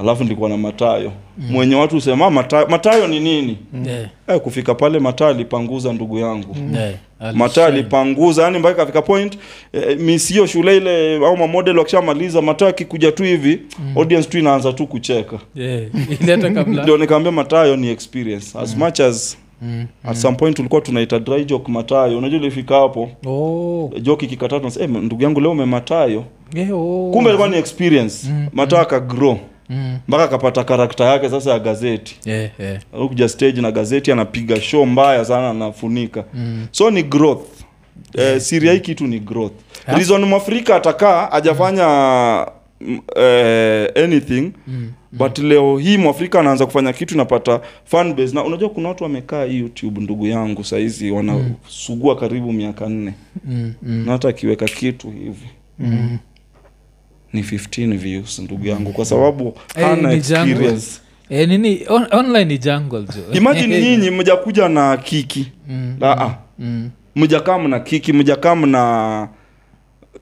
C: alafu nilikuwa na matayo. Mm. mwenye watu husema matayo, matayo ni nini?
A: Eh,
C: eh, kufika pale matayo alipanguza ndugu yangu.
A: Eh,
C: matayo alipanguza yani mpaka kafika point eh, misio shule ile au mamodel wakishamaliza matayo akikuja tu hivi mm. audience tu inaanza tu kucheka.
A: Eh,
C: ndio nikaambia matayo ni experience. As much as
A: Mm,
C: at some point tulikuwa tunaita dry joke matayo. Unajua ilifika hapo?
A: Oh,
C: joke ikikataa tunasema eh, ndugu yangu leo umematayo.
A: Yeah, oh.
C: kumbe ilikuwa ni experience.
A: Mm,
C: matayo akagrow
A: Mm,
C: mpaka akapata karakta yake sasa ya gazeti
A: yeah, yeah.
C: kuja stage na gazeti anapiga show mbaya sana anafunika
A: mm.
C: so ni growth eh, siria ya hii kitu ni growth
A: yeah.
C: reason mwafrika atakaa ajafanya mm. eh, anything
A: Mm,
C: but leo hii mwafrika anaanza kufanya kitu napata fan base na unajua kuna watu wamekaa hii youtube ndugu yangu sahizi wanasugua karibu miaka nne
A: mm, mm,
C: na hata akiweka kitu hivi
A: mm.
C: Ni 15 views ndugu yangu kwa sababu
A: Eh,
C: hana experience.
A: Eh, nini on, online ni jungle jo.
C: Imagine nyinyi mjakuja na kiki.
A: Mm,
C: Aa,
A: mm,
C: mjakaa mna kiki mjakaa mna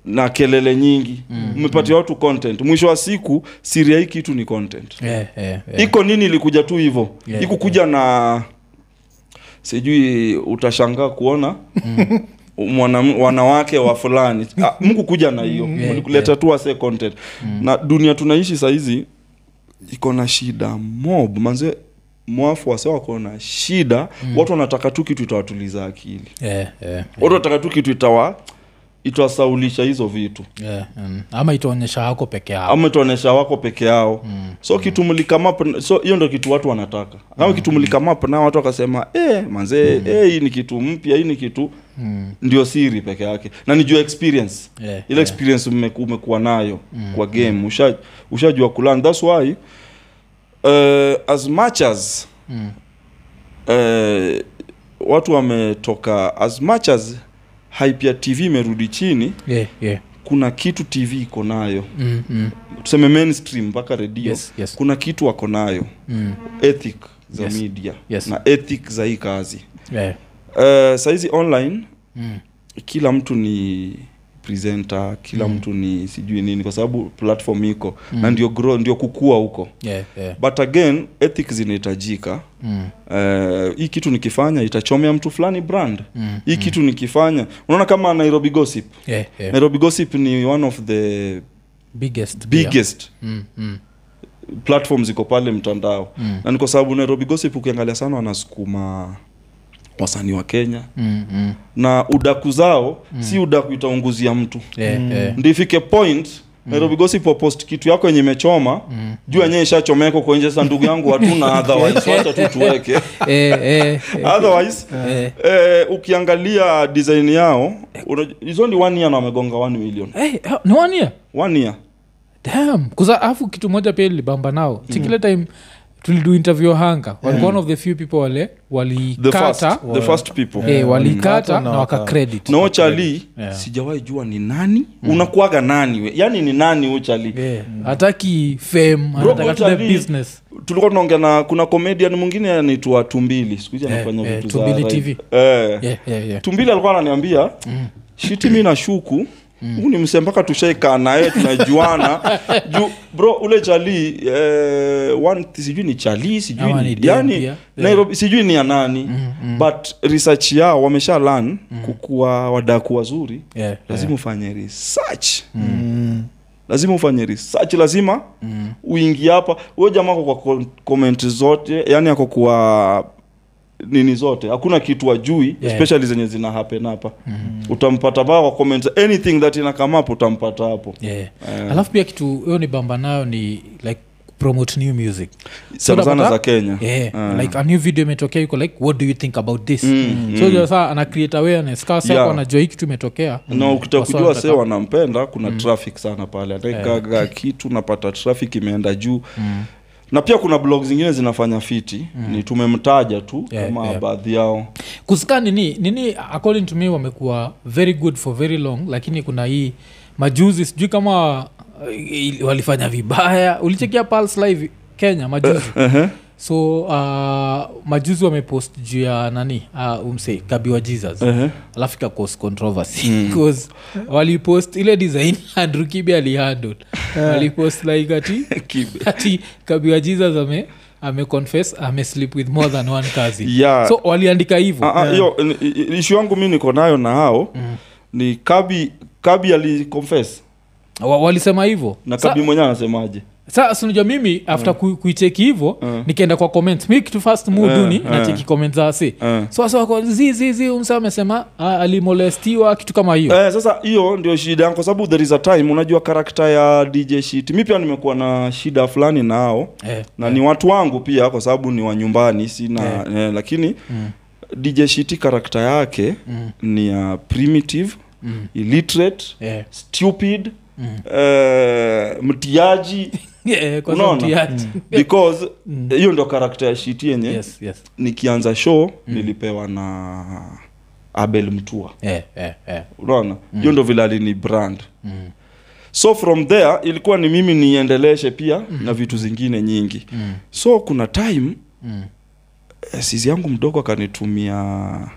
C: na kelele nyingi. Mmepatia watu content. Mwisho wa siku siri ya hii kitu ni content.
A: Yeah, yeah, yeah.
C: iko nini ilikuja tu hivyo?
A: Yeah,
C: ikukuja na sijui utashangaa kuona mwana, wanawake wa fulani. Ah, mku kuja na hiyo.
A: Yeah,
C: mlikuleta tu wase content. Na dunia tunaishi sahizi iko na shida mob. Manze mwafu wase wako na shida. Watu wanataka tu kitu itawatuliza akili.
A: Yeah, yeah,
C: watu wanataka tu kitu itawa itasaulisha hizo vitu.
A: Yeah, mm. ama itaonyesha wako peke yao.
C: Ama itaonyesha wako peke yao. Mm. so kitu mlikamap so hiyo ndo kitu watu wanataka. Ama mm. kitu mlikamap nao watu wakasema e, manzee mm. e, hii ni kitu mpya hii ni kitu
A: mm.
C: ndio siri peke yake na ni juu experience
A: yeah,
C: ile experience umeku- umekuwa nayo mm. kwa game usha ushajua kulan thats why uh, as much as
A: Mm.
C: uh, watu wametoka as much as hype ya tv imerudi chini
A: yeah, yeah.
C: kuna kitu tv iko nayo
A: Mm, mm.
C: tuseme mainstream mpaka redio
A: Yes, yes.
C: kuna kitu wako nayo
A: Mm.
C: ethic za
A: Yes.
C: media
A: Yes.
C: na ethic za hii kazi
A: Yeah.
C: Uh, saizi online
A: Mm.
C: kila mtu ni presenter kila mm. mtu ni sijui nini kwa sababu platform iko mm. na ndio grow, ndio kukua huko
A: Yeah, yeah.
C: but again ethics zinahitajika
A: Mm.
C: uh, hii kitu nikifanya itachomea mtu fulani brand
A: Mm.
C: hii kitu nikifanya unaona kama nairobi gossip
A: Yeah, yeah.
C: nairobi gossip ni one of the
A: biggest
C: biggest yeah.
A: Mm, mm.
C: platform ziko pale mtandao
A: Mm.
C: na ni kwa sababu nairobi gossip ukiangalia sana wanasukuma wasanii wa kenya
A: Mm, mm.
C: na udaku zao mm. si udaku itaunguzia mtu
A: Yeah, yeah.
C: ndio ifike point nairobi gossip wapost kitu yako yenye imechoma
A: Mm.
C: juu yenyewe ishachomeka kwa nje sa ndugu yangu hatuna otherwise wacha tu tuweke
A: Eh, eh, eh.
C: otherwise
A: Eh.
C: eh, ukiangalia design yao izoni hizo one year na wamegonga 1 million
A: hey, ni one year
C: one year
A: damn kuza afu kitu moja pia ilibamba nao mm. time tulidu interview hanga walikuwa one of the few people wale
C: the first,
A: walikata.
C: the first people.
A: Eh, Walikata na
B: wakacredit
A: no
B: waka-
A: credit.
C: Na ochali
A: Yeah.
C: sijawahi jua ni nani. Unakuaga nani we? Yani ni nani
A: hataki fame
C: Bro,
A: anataka tu the business.
C: tulikuwa tunaongea na kuna comedian mwingine anaitwa tumbili.
A: Sikuhizi
C: anafanya
A: yeah,
C: vitu
A: Tumbili
C: za
A: TV.
C: eh.
A: yeah, yeah, yeah.
C: tumbili alikuwa ananiambia shiti mi na shuku huu ni msee mpaka tushaikaa naye tunajuana. Juu bro ule chali eh, one, sijui ni chali sijui
A: Ama
C: ni,
A: ni
C: yani
A: yeah.
C: nairobi sijui ni anani mm, mm. but research yao wamesha lan kukuwa wadaku wazuri.
A: Yeah,
C: lazima ufanye research. Lazima ufanye research lazima mm. uingie hapa. Huyo jamaa ako kwa comment zote yani ako kwa nini zote hakuna kitu ajui
A: Yeah.
C: especially zenye zina happen hapa mm. utampata baa kwa comments anything that ina come up utampata hapo
A: yeah.
C: yeah.
A: alafu pia kitu hiyo ni bamba nayo ni like promote new music
C: sana sana za kenya
A: yeah,
C: yeah.
A: like a new video imetokea yuko like what do you think about this
C: Mm,
A: so
C: mm.
A: mm. saa ana create awareness kaa sa
C: Yeah.
A: anajua hii kitu imetokea
C: na ukitaka kujua se wanampenda kuna traffic sana pale ataikaga kitu napata traffic imeenda juu
A: Mm.
C: Na pia kuna blog zingine zinafanya fiti. Ni tumemtaja tu
A: Yeah,
C: kama
A: yeah.
C: baadhi yao.
A: Kusika nini nini according to me wamekuwa very good for very long lakini kuna hii majuzi sijui kama uh, walifanya vibaya. Ulichekia pulse live kenya majuzi?
C: Uh-huh.
A: So uh, majuzi wamepost juu ya nani? Uh, umse kabiwa jesus.
C: Uh-huh.
A: alafu ikakos controversy. Bcause walipost ile design andrew kibe alihandle. Walipost like ati ati kabiwa jesus ame ameconfess ameslip with more than one kazi
C: Yeah.
A: so waliandika hivo
C: Ah, ah, hiyo ni- i- ishu yangu mi niko nayo na hao ni kabi kabi aliconfess
A: walisema hivo
C: na kabi mwenyewe anasemaje
A: sa sinajua mimi after ku, kuicheki hivo nikaenda kwa comments mi kitu fast muduni
C: Eh,
A: nacheki comment za si
C: Eh.
A: so wasa wako zi zi zi umsa amesema alimolestiwa kitu kama hiyo
C: Eh, sasa hiyo ndio shida yangu kwa sababu there is a time unajua karakta ya dj shit mi pia nimekuwa na shida fulani nao
A: eh,
C: na ni watu wangu pia kwa sababu ni wa nyumbani sina eh, lakini
A: Mm.
C: dj shiti karakta yake
A: Mm.
C: ni ya primitive
A: Mm.
C: illiterate
A: yeah.
C: stupid
A: Mm.
C: uh, mtiaji Unaona?
A: mtiaji.
C: because hiyo ndo karakta ya shiti yenye
A: yes, yes.
C: nikianza show nilipewa na abel mtua
A: Eh, eh, eh.
C: unaona hiyo ndo vile alini brand
A: Mm.
C: so from there ilikuwa ni mimi niendeleshe pia na vitu zingine nyingi
A: Mm.
C: so kuna time
A: Mm.
C: eh, sizi yangu mdogo akanitumia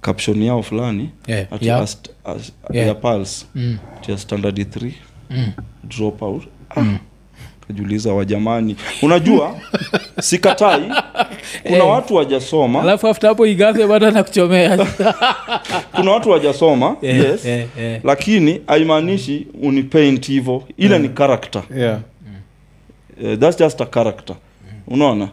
C: caption yao fulani
A: Eh,
C: ati
A: yeah.
C: ast- as-
A: Yeah.
C: ya pulse
A: Mm.
C: ati ya standard 3
A: Mm.
C: drop out ah. Kajiuliza wajamani unajua sikatai. Kuna
A: Eh.
C: watu wajasoma
A: alafu after hapo igase bado nakuchomea
C: kuna watu wajasoma
A: yeah,
C: yes.
A: yeah, yeah.
C: lakini haimaanishi unipaint hivyo, ile ni character.
B: Yeah.
C: uh, that's just a character. Unaona?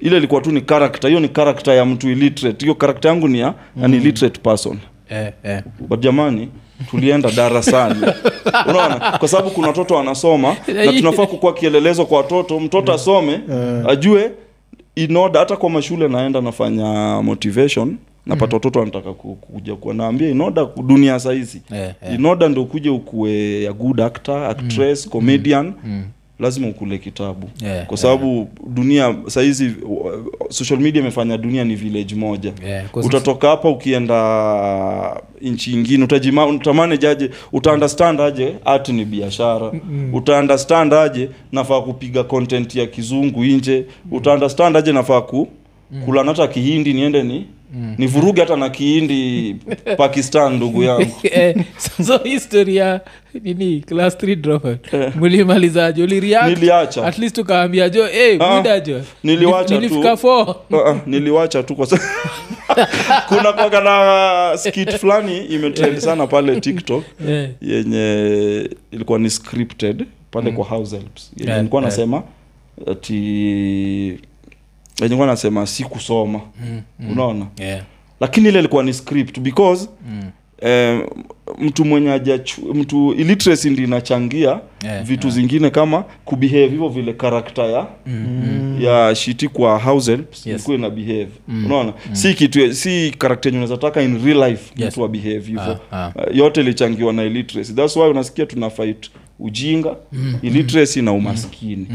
C: Ile ilikuwa tu ni character. Hiyo ni character ya mtu illiterate. Hiyo character yangu ni ya an illiterate person
A: Eh, eh.
C: but jamani tulienda darasani. Unaona kwa sababu kuna watoto wanasoma na tunafaa kukuwa kielelezo kwa watoto. Mtoto asome ajue inoda hata kwa mashule naenda nafanya motivation napata watoto wanataka ku- kuja kuwa naambia inoda dunia saizi
A: Eh, eh.
C: inoda ndo kuja ukuwe a good actor actress comedian lazima ukule kitabu.
A: Yeah,
C: kwa sababu dunia saizi uh, social media imefanya dunia ni village moja.
A: Yeah,
C: utatoka hapa ukienda nchi ingine utajima utamanage aje utaunderstand aje? Art ni biashara. Utaunderstand aje? Nafaa kupiga content ya kizungu nje. Utaunderstand aje? Nafaa ku kula hata kihindi niende ni ni vuruge hata na kiindi pakistan ndugu yangu.
A: Eh, so- history ya nini class 3 dropout mlimalizaje? Ulireact at least ukaambia jo hey,
C: Ah,
A: jo.
C: niliwacha
A: nilifika 4
C: Uh, uh, niliwacha tu kwa kuna kwaga na skit fulani imetrend sana pale tiktok.
A: Yeah.
C: yenye ilikuwa ni scripted pale kwa house helps. Yenye
A: Yeah,
C: nilikuwa
A: yeah.
C: nasema ati nilikuwa nasema si kusoma unaona?
A: Yeah.
C: lakini ile ilikuwa ni script because eh, mtu mwenye ajachu mtu illiteracy ndi inachangia
A: Yeah,
C: vitu zingine kama kubehave hivyo vile karakta ya ya shiti kwa house helps
A: Yes.
C: ilikuwa ina behave unaona? si kitu si karakta yenye unaweza in real life
A: Yes.
C: mtu wa behave hivyo.
A: Ah, ah.
C: Uh, yote ilichangiwa na illiteracy. That's why unasikia tuna fight ujinga illiteracy na umaskini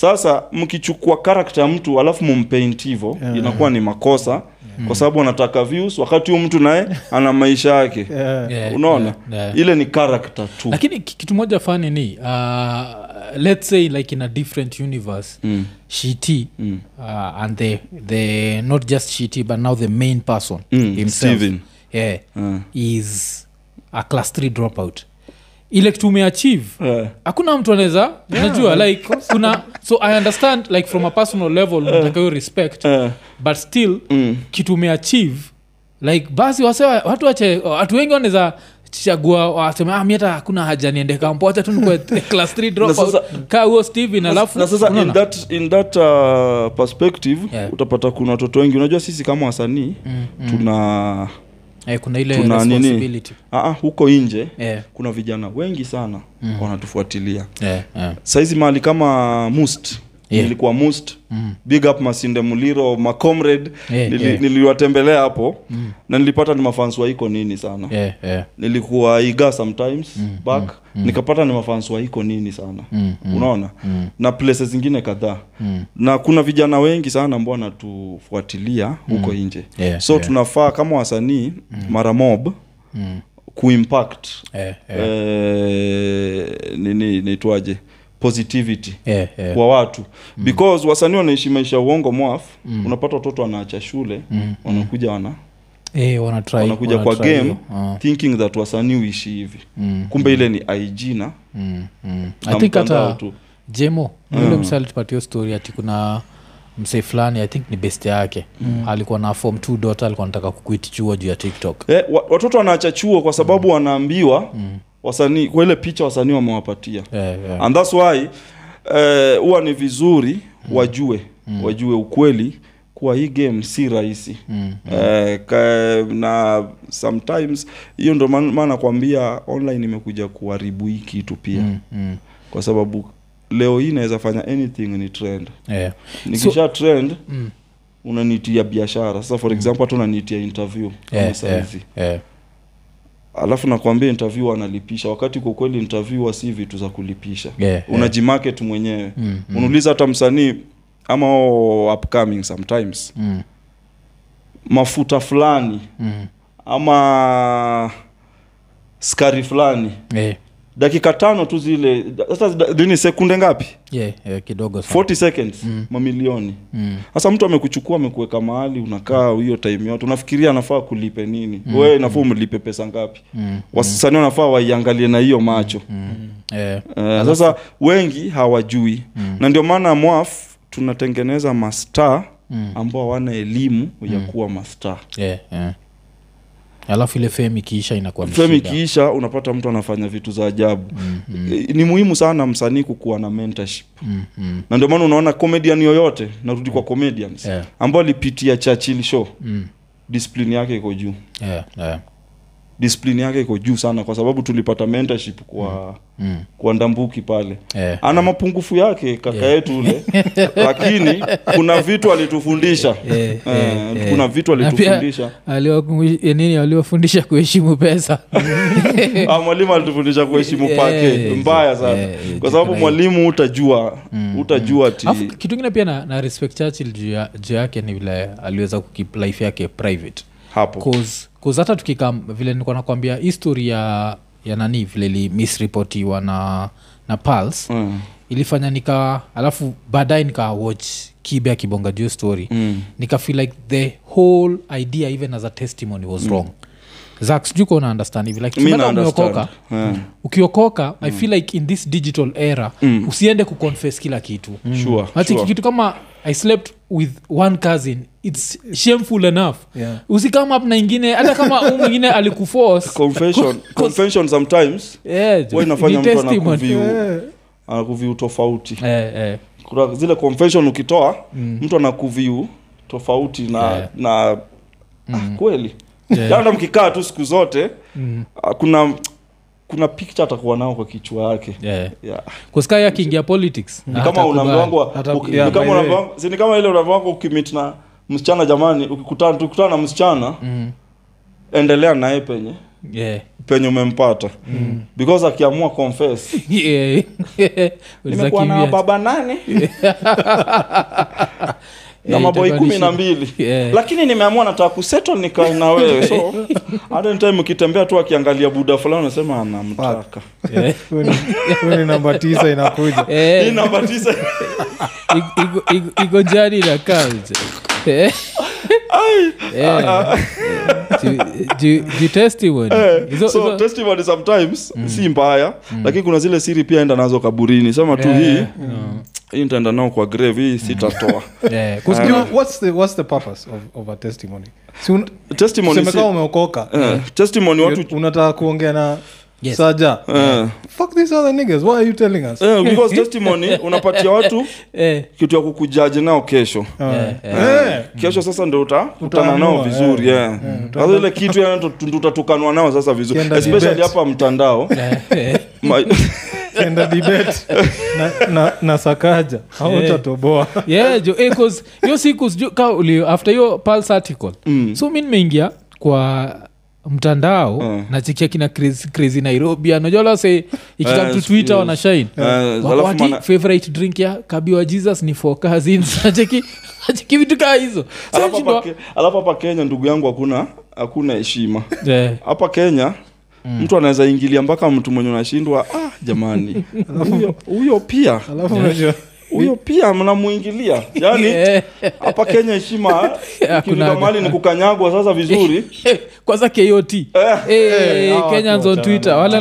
C: sasa mkichukua karakta ya mtu alafu mumpaint hivyo inakuwa ni makosa kwa sababu anataka views wakati huyu mtu naye ana maisha yake
B: Yeah.
A: Yeah,
C: unaona
A: yeah, yeah.
C: ile ni karakta tu
A: lakini kitu moja fani ni uh, let's say like in a different universe
C: Mm.
A: shiti
C: Mm.
A: uh, and the, the not just shiti but now the main person
C: Mm,
A: himself
C: Steven.
A: yeah,
C: Ah.
A: is a class 3 dropout ile kitu umeachieve
C: yeah.
A: hakuna mtu anaweza unajua like kuna so i understand like from a personal level nataka hiyo respect
C: uh,
A: but still
C: Mm.
A: kitu umeachieve like basi wase watu wache watu wengi wanaweza chagua waseme ah, mi hata hakuna haja niende kampo wacha tu nikue class 3 dropout.
C: sasa-
A: kaa huo steven alafu
C: na sasa in that, in that uh, perspective
A: Yeah.
C: utapata kuna watoto wengi. Unajua sisi kama wasanii tuna
A: eh, kuna ile
C: tuna nini? aa, huko nje
A: yeah.
C: kuna vijana wengi sana wanatufuatilia
A: yeah, yeah.
C: saizi mahali kama must
A: Yeah.
C: nilikuwa must. Big up masinde muliro macomrade
A: Yeah,
C: nili,
A: yeah.
C: niliwatembelea hapo. Na nilipata ni mafans waiko nini sana.
A: Yeah, yeah.
C: nilikuwa iga sometimes back. nikapata ni mafans waiko nini sana. Unaona? na places zingine kadhaa. Na kuna vijana wengi sana ambao wanatufuatilia huko nje.
A: Yeah,
C: so
A: yeah.
C: tunafaa kama wasanii mara mob kuimpact.
A: Eh, eh.
C: eh, nini naitwaje positivity
A: yeah, yeah.
C: kwa watu. Because wasanii wanaishi maisha uongo mwafu unapata watoto wanaacha shule wanakuja wana
A: Hey, wana try,
C: wanakuja kwa
A: try
C: game.
A: Ah.
C: thinking that wasanii uishi hivi.
A: Mm,
C: kumbe ile ni ig na,
A: mm, mm. i think hata jemo ule msa alitupatia story ati kuna msee fulani i think ni best yake. Alikuwa na form t dota alikuwa nataka kuquit chuo juu ya tiktok.
C: Eh, watoto wanaacha chuo kwa sababu wanaambiwa wasanii kwa ile picha wasanii wamewapatia
A: yeah, yeah.
C: and thats why huwa huwa ni vizuri wajue wajue ukweli kuwa hii game si rahisi
A: Mm,
C: eh, ka, na sometimes hiyo ndo maana nakwambia online imekuja kuharibu hii kitu pia
A: mm, mm.
C: kwa sababu leo hii inaweza fanya anything ni trend
A: yeah.
C: nikisha trend
A: Mm.
C: unanitia biashara sasa for example hata unanitia interview yeah,
A: Eh,
C: yeah.
A: eh.
C: Alafu nakwambia interview analipisha wakati kwa kweli interview si vitu za kulipisha.
A: Yeah,
C: unajimarket mwenyewe.
A: Mm, mm.
C: unauliza hata msanii ama o upcoming sometimes.
A: Mm,
C: mafuta fulani
A: mm.
C: ama skari fulani.
A: Eh,
C: dakika tano tu zile. Sasa nini sekunde ngapi?
A: Yeah, yeah, kidogo sana.
C: 40 seconds mamilioni.
A: Mm,
C: sasa mtu amekuchukua amekuweka mahali unakaa hiyo time yote unafikiria anafaa kulipe nini? Mm. wewe nafaa umlipe pesa ngapi?
A: Mm,
C: wasanii wanafaa waiangalie na hiyo macho.
A: Mm. yeah.
C: uh, sasa wengi hawajui. Na ndio maana mwaf tunatengeneza mastaa
A: Mm.
C: ambao hawana elimu ya kuwa mastaa.
A: Yeah, yeah. Alafu ile fame ikiisha inakuwa
C: ikiisha unapata mtu anafanya vitu za ajabu Eh, ni muhimu sana msanii kukuwa na mentorship
A: Mm, mm.
C: na ndio maana unaona comedian yoyote narudi kwa comedians
A: Yeah.
C: ambao alipitia Churchill show
A: Mm.
C: discipline yake iko juu
A: Yeah, yeah.
C: Discipline yake iko juu sana kwa sababu tulipata mentorship kwa
A: Mm.
C: kwa ndambuki pale.
A: Yeah.
C: ana mapungufu yake kaka yetu ule. Lakini kuna vitu alitufundisha.
A: Eh,
C: kuna vitu alitufundisha.
A: eh, nini aliwafundisha kuheshimu pesa.
C: Ah, mwalimu alitufundisha kuheshimu pake. mbaya sana.
A: Yeah, yeah,
C: kwa sababu mwalimu utajua utajua ti
A: Alafu kitu ingine pia na, na respect churchill juu yake ni vile aliweza kukip life yake private
C: hapo.
A: Cause, cause hata tukikam vile nilikuwa nakwambia history ya ya nani vile li na na pals
C: Mm,
A: ilifanya nika alafu baadaye nika watch kibe akibonga juu story.
C: Mm.
A: nika feel like the whole idea even as a testimony was wrong zak sijui kuona understand hivi. Like
C: Mi na
A: umeokoka
C: understand.
A: Ukiokoka i feel like in this digital era usiende kuconfess kila kitu.
C: Sure, sure.
A: kitu kama i slept with one cousin its shameful enough.
B: Yeah.
A: usikama na ingine hata kama mwingine alikuforce.
C: Confession confession sometimes
A: yeah,
C: huwa inafanya
A: ni
C: mtu
A: testimony.
C: anakuviu
B: Eh,
C: anakuviu tofauti.
A: Eh, eh.
C: kuna zile confession ukitoa mtu anakuviu tofauti na
A: Yeah.
C: na ah, kweli
A: Yeah.
C: yeah. mkikaa tu siku zote
A: Mm.
C: ah, kuna kuna picture atakuwa nao kwa kichwa yake
A: Yeah. akiingia politics
C: ni kama ile unaambiwangwa ukimit na msichana jamani ukikutana tukutana na msichana
A: Mm.
C: endelea naye penye
A: Yeah.
C: penye umempata because akiamua confess
A: Yeah.
C: nimekuwa na baba nane na maboi kumi na mbili.
A: Yeah.
C: lakini nimeamua nataka kusettle nikae na wewe so hata time ukitembea tu akiangalia buda fulani unasema anamtaka
B: ni- namba tisa inakuja.
C: Hii
A: Eh,
C: namba tisa.
A: Iko- jani na kaa Eh. Eh. Ju testimony.
C: Eh, sometimes. Si mbaya. Lakini kuna zile siri pia enda nazo kaburini. Sema tu
A: Yeah,
C: hii.
A: Yeah.
C: Hii nitaenda nao kwa grave hii sitatoa.
A: Yeah, 'cause
B: You what's the what's the purpose of, of a testimony? Si un,
C: testimony si,
B: kama umeokoka.
C: Eh, testimony watu
B: unataka kuongea na
A: Yes.
B: saja?
C: Eh,
B: fuck these other niggas why are you telling us?
C: Eh, because testimony unapatia watu
A: Eh,
C: kitu ya kukujaji nao kesho.
B: Yeah,
A: yeah,
B: Yeah.
C: kesho sasa ndo uta
B: Utaamua,
C: nao vizuri
B: yeah.
C: yeah.
B: Yeah.
C: sasa ile kitu ndo nao sasa vizuri. Especially hapa mtandao
B: Enda dibet na, na, na sakaja. Autatoboa
A: Yeah, jo, eh, 'cause hiyo siku sijui ka uli after hiyo pulse article.
C: Mm.
A: so mi nimeingia kwa mtandao
C: uh.
A: nachikia kina crazy, crazy nairobi. Anajua lase ikikam
C: Yes,
A: tu twitter
C: yes.
A: wanashine.
C: Eh, alafu
A: wati
C: mana-
A: favorite drink ya kabiwa jesus ni for cousins. Nacheki nacheki vitu kaa hizo.
C: Alafu hapa Ke- alafu hapa kenya ndugu yangu hakuna hakuna heshima.
A: Eh,
C: hapa kenya mtu anaweza ingilia mpaka mtu mwenye unashindwa ah, jamani. Huyo huyo pia.
B: alafu
C: huyo pia mnamuingilia yani
A: eh,
C: hapa kenya heshima mahali ni kukanyagwa sasa vizuri.
A: Kwanza kot
C: Eh,
A: Eh, Kenyans on twitter
C: mahali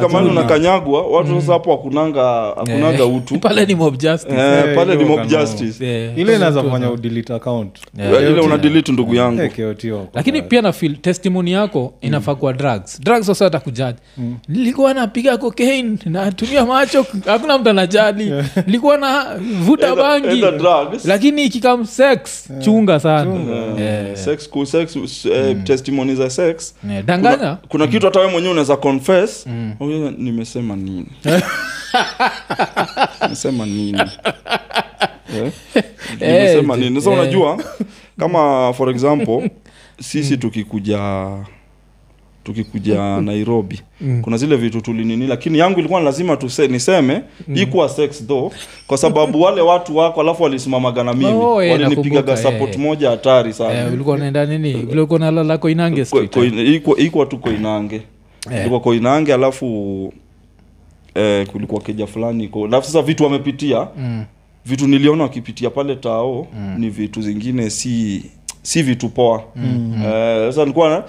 A: mabuna.
C: unakanyagwa watu sasa hapo hakunanga hakunanga
A: Eh,
C: utu.
A: pale ni mob justice.
C: Eh,
B: Eh,
C: pale ni mob justice.
A: Eh,
B: ile inaweza kufanya udelete account.
C: Eh, ile una delete ndugu yangu.
B: Eh,
A: lakini pia na feel testimony yako inafaa kuwa drugs. Drugs sasa atakujaji nilikuwa napiga cocaine natumia macho hakuna mtu anajali. Nilikuwa na vuta bangi. lakini ikikam sex chunga sana.
C: Yeah.
A: yeah.
C: sex ku- sex eh, testimony za sex.
A: Eh, danganya.
C: Kuna, kuna kitu hata we mwenyewe unaweza confess. Huyu nimesema nini? Nimesema nini? Eh? nimesema
A: Eh,
C: nini? Sa
A: eh.
C: unajua kama for example sisi tukikuja tukikuja nairobi. Kuna zile vitu tulinini lakini yangu ilikuwa lazima tuse, niseme ikuwa sex though kwa sababu wale watu wako alafu walisimamaga na mimi.
A: Oh, eh,
C: walinipigaga support
A: eh.
C: moja hatari sana.
A: Eh, ulikuwa unaenda nini? Vile ulikuwa nalala koinange street
C: iko- iko tu koinange.
A: Eh.
C: ilikuwa koinange alafu eh, kulikuwa keja fulani iko alafu sasa vitu wamepitia.
A: Mm.
C: vitu niliona wakipitia pale tao ni vitu zingine si si vitu poa. Eh, sasa nilikuwa na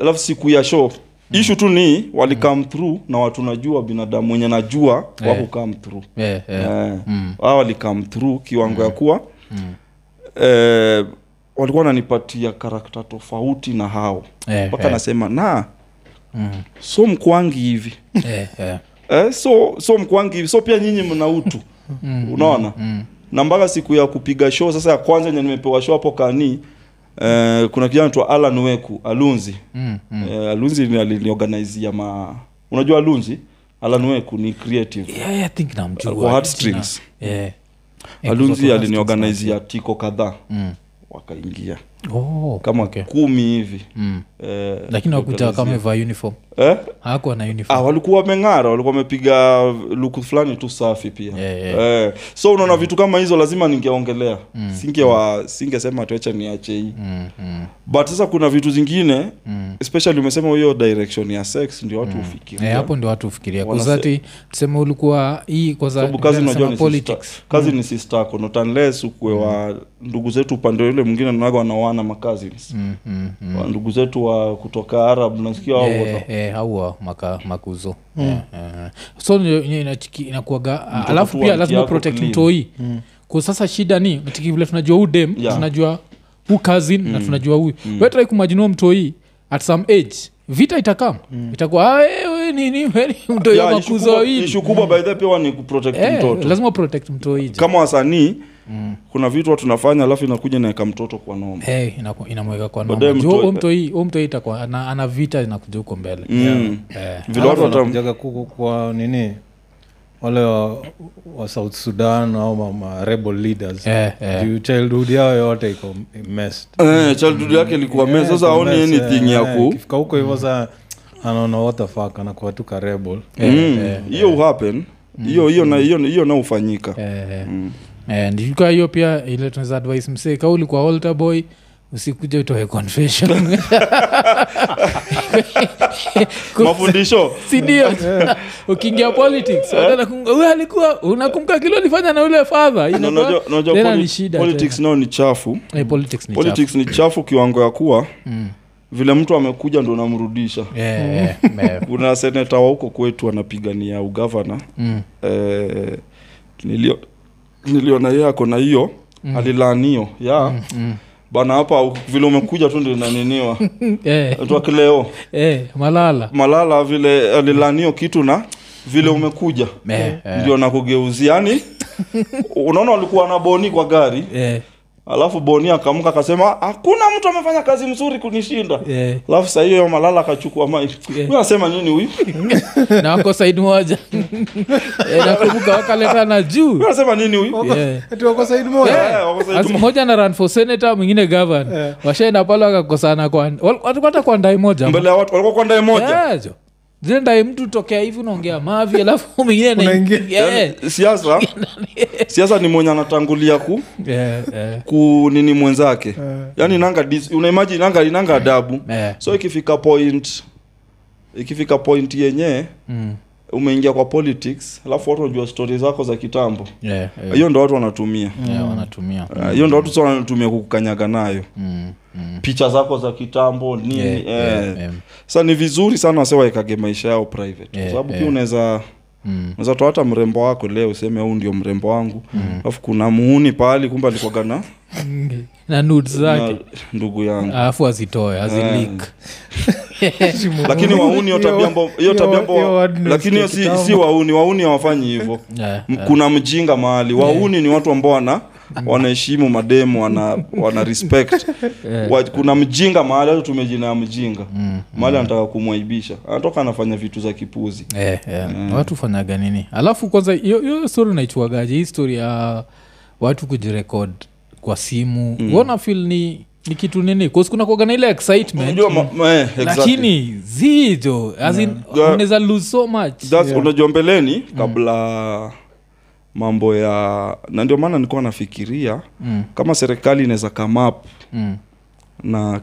C: alafu siku ya show ishu tu ni wali come through na watu najua binadamu wenye najua
A: yeah.
C: wako come through.
A: Yeah, yeah.
C: Eh,
A: Mm.
C: wali come through kiwango ya kuwa. Eh, walikuwa wananipatia karakta tofauti na hao.
A: Eh,
C: mpaka
A: yeah.
C: nasema na
A: Mm.
C: so mkwangi hivi.
A: Yeah, yeah.
C: eh, so so mkwangi hivi. So pia nyinyi mna utu. Unaona? na mpaka siku ya kupiga show sasa ya kwanza enye nimepewa show hapo kani eh, kuna kijana twa alan weku alunzi
A: Mm, mm.
C: eh, alunzi ni aliniorganizia ma unajua alunzi alan weku ni creative
A: Yeah, yeah, I think namjua.
C: Kwa heartstrings.
A: Yeah. Yeah,
C: alunzi
A: kutoka
C: aliniorganizia tiko kadhaa
A: Mm.
C: wakaingia
A: Oh,
C: kama
A: okay.
C: kumi hivi.
A: Mm.
C: eh,
A: lakini wakuja kama uniform?
C: Eh?
A: hakuwa na
C: ah, walikuwa wameng'ara walikuwa wamepiga luku fulani tu safi pia.
A: Yeah, yeah.
C: Eh, so unaona vitu kama hizo lazima ningeongelea. Mm. singewa singesema tuacha niache hii.
A: Mm, mm,
C: but sasa kuna vitu zingine
A: mm.
C: especially umesema hiyo direction ya sex ndio watu hufikiria.
A: Eh, hapo ndio watu hufikiria. Kuzati tuseme ulikuwa hii
C: kazi unajua ni
A: politics.
C: sister, kazi ni sister unless ukwe wa ndugu zetu upande ule mwingine naga wanaoana makazi.
A: Mm, mm, mm.
C: ndugu zetu wa kutoka arab nasikia wao
A: Eh, eh, au wa maka, makuzo. Eh, eh. so inakuaga ah, alafu pia lazima protect mtoi. Mm. kwa sasa shida ni vile tunajua huu dem
C: Yeah.
A: tunajua hu cousin na tunajua huyu mm. wetrai kumajinua mtoi at some age vita itakam. Itakuwa "Ah, eh, we, nini we, ni mtoi wa
C: Yeah, issue
A: makuzo
C: kubwa- way pia ni kuprotect
A: Eh,
C: mtoto.
A: lazima protect mtoi.
C: Kama wasanii kuna vitu watu tunafanya alafu inakuja inaweka mtoto kwa noma.
A: Hey, inamweka kwa noma. itakuwa ana, ana vita inakuja huko mbele.
C: Mm. vile watu wata
B: kwa nini? Wale wa, wa south sudan au ma, rebel leaders.
A: Yeah,
B: yeah. childhood yao yote iko messed.
C: Eh, childhood yake ilikuwa mess sasa aoni anything ya ku
B: kifika huko hivyo saa anaona what the fuck anakuwa tu ka rebel.
C: Mm. hiyo uhappen hiyo hiyo na hiyo hiyo na ufanyika
A: Eh, eh, ndijuka hiyo pia ile tunaweza advise msee kauli kwa altar boy usikuja utoe confession.
C: Mafundisho.
A: Sindio ukiingia politics watu alikuwa unakumka kile ulifanya na ule fadha ni shida
C: politics nao ni chafu.
A: Eh, politics ni
C: politics ni chafu kiwango ya kuwa
A: Mm.
C: vile mtu amekuja ndo unamrudisha.
A: Eh, eh, eh,
C: kuna seneta wa huko kwetu anapigania ugavana.
A: Mm,
C: eh, nilio niliona yeye ako na hiyo mm. alilaanio ya.
A: Mm.
C: bana hapa vile umekuja tu ndinaniniwa inaniniwa.
A: Eh,
C: twakileo
A: eh, malala.
C: Malala vile alilanio kitu na vile umekuja.
A: Eh,
C: ndio nakugeuzia yani unaona walikuwa na boni kwa gari.
A: Eh,
C: alafu boni akamka akasema hakuna mtu amefanya kazi mzuri kunishinda.
A: Yeah.
C: alafu saa hiyo malala akachukua mai
A: Yeah.
C: anasema nini huyu?
A: Na wako saidi moja. Eh, nakumbuka wakaletana juu.
C: Huyu anasema nini huyu?
B: Wako side moja.
C: Wako side
A: na run for senator mwingine gavan
B: Yeah.
A: washaenda pale wakakosana kwa wal- hata kwa ndai moja.
C: Mbele ya watu walikuwa kwa ndae moja?
A: Yeah, jo. Zile ndai mtu tokea hivi unaongea mavi alafu mwingine na-
B: Unaingia.
A: Eh,
C: Yaani, siasa? Siasa ni mwenye anatangulia ku,
A: yeah, yeah.
C: ku nini mwenzake. Yaani nanga unaimajini nanga inanga adabu.
A: Yeah.
C: so ikifika point ikifika point yenye
A: mm,
C: umeingia kwa politics alafu watu wajua stori zako za kitambo.
A: Hiyo yeah,
C: yeah. ndo watu wanatumia.
A: Eh, wanatumia.
C: Ah, hiyo ndo watu sa wanatumia kukukanyaga nayo.
A: Mm, mm.
C: picha zako za kitambo nini
A: yeah,
C: yeah,
A: eh, yeah.
C: sa ni vizuri sana wase waekage maisha yao private kwa
A: Eh,
C: sababu
A: eh.
C: pia unaweza
A: mm.
C: unaweza toa hata mrembo wako leo useme huu ndio mrembo wangu. Alafu kuna muuni pahali kumbe alikwagana na
A: na nudes zake.
C: ndugu yangu.
A: Alafu azitoe azilik
C: lakini wauni hiyo tabia hiyo tabia lakini hiyo si, si wauni wauni hawafanyi hivyo. M- kuna mjinga mahali. Wauni ni watu ambao wana wanaheshimu mademu wana, wana respect. Wa, kuna mjinga mahali hata tumejina ya mjinga mahali anataka kumwaibisha. Anatoka anafanya vitu za kipuzi.
A: Eh, eh. watu fanyaga nini? Alafu kwanza hiyo story unaichuagaje hii story ya watu kujirekod kwa simu. Mm. wona fil ni ni kitu nini kuna kuaga na ile excitement
C: unajua ma, ma, eh, exactly.
A: lakini
C: Yeah.
A: lose so much
C: That's, unajua mbeleni kabla mambo ya na ndio maana nilikuwa nafikiria
A: mm.
C: kama serikali inaweza come up
A: Mm.
C: na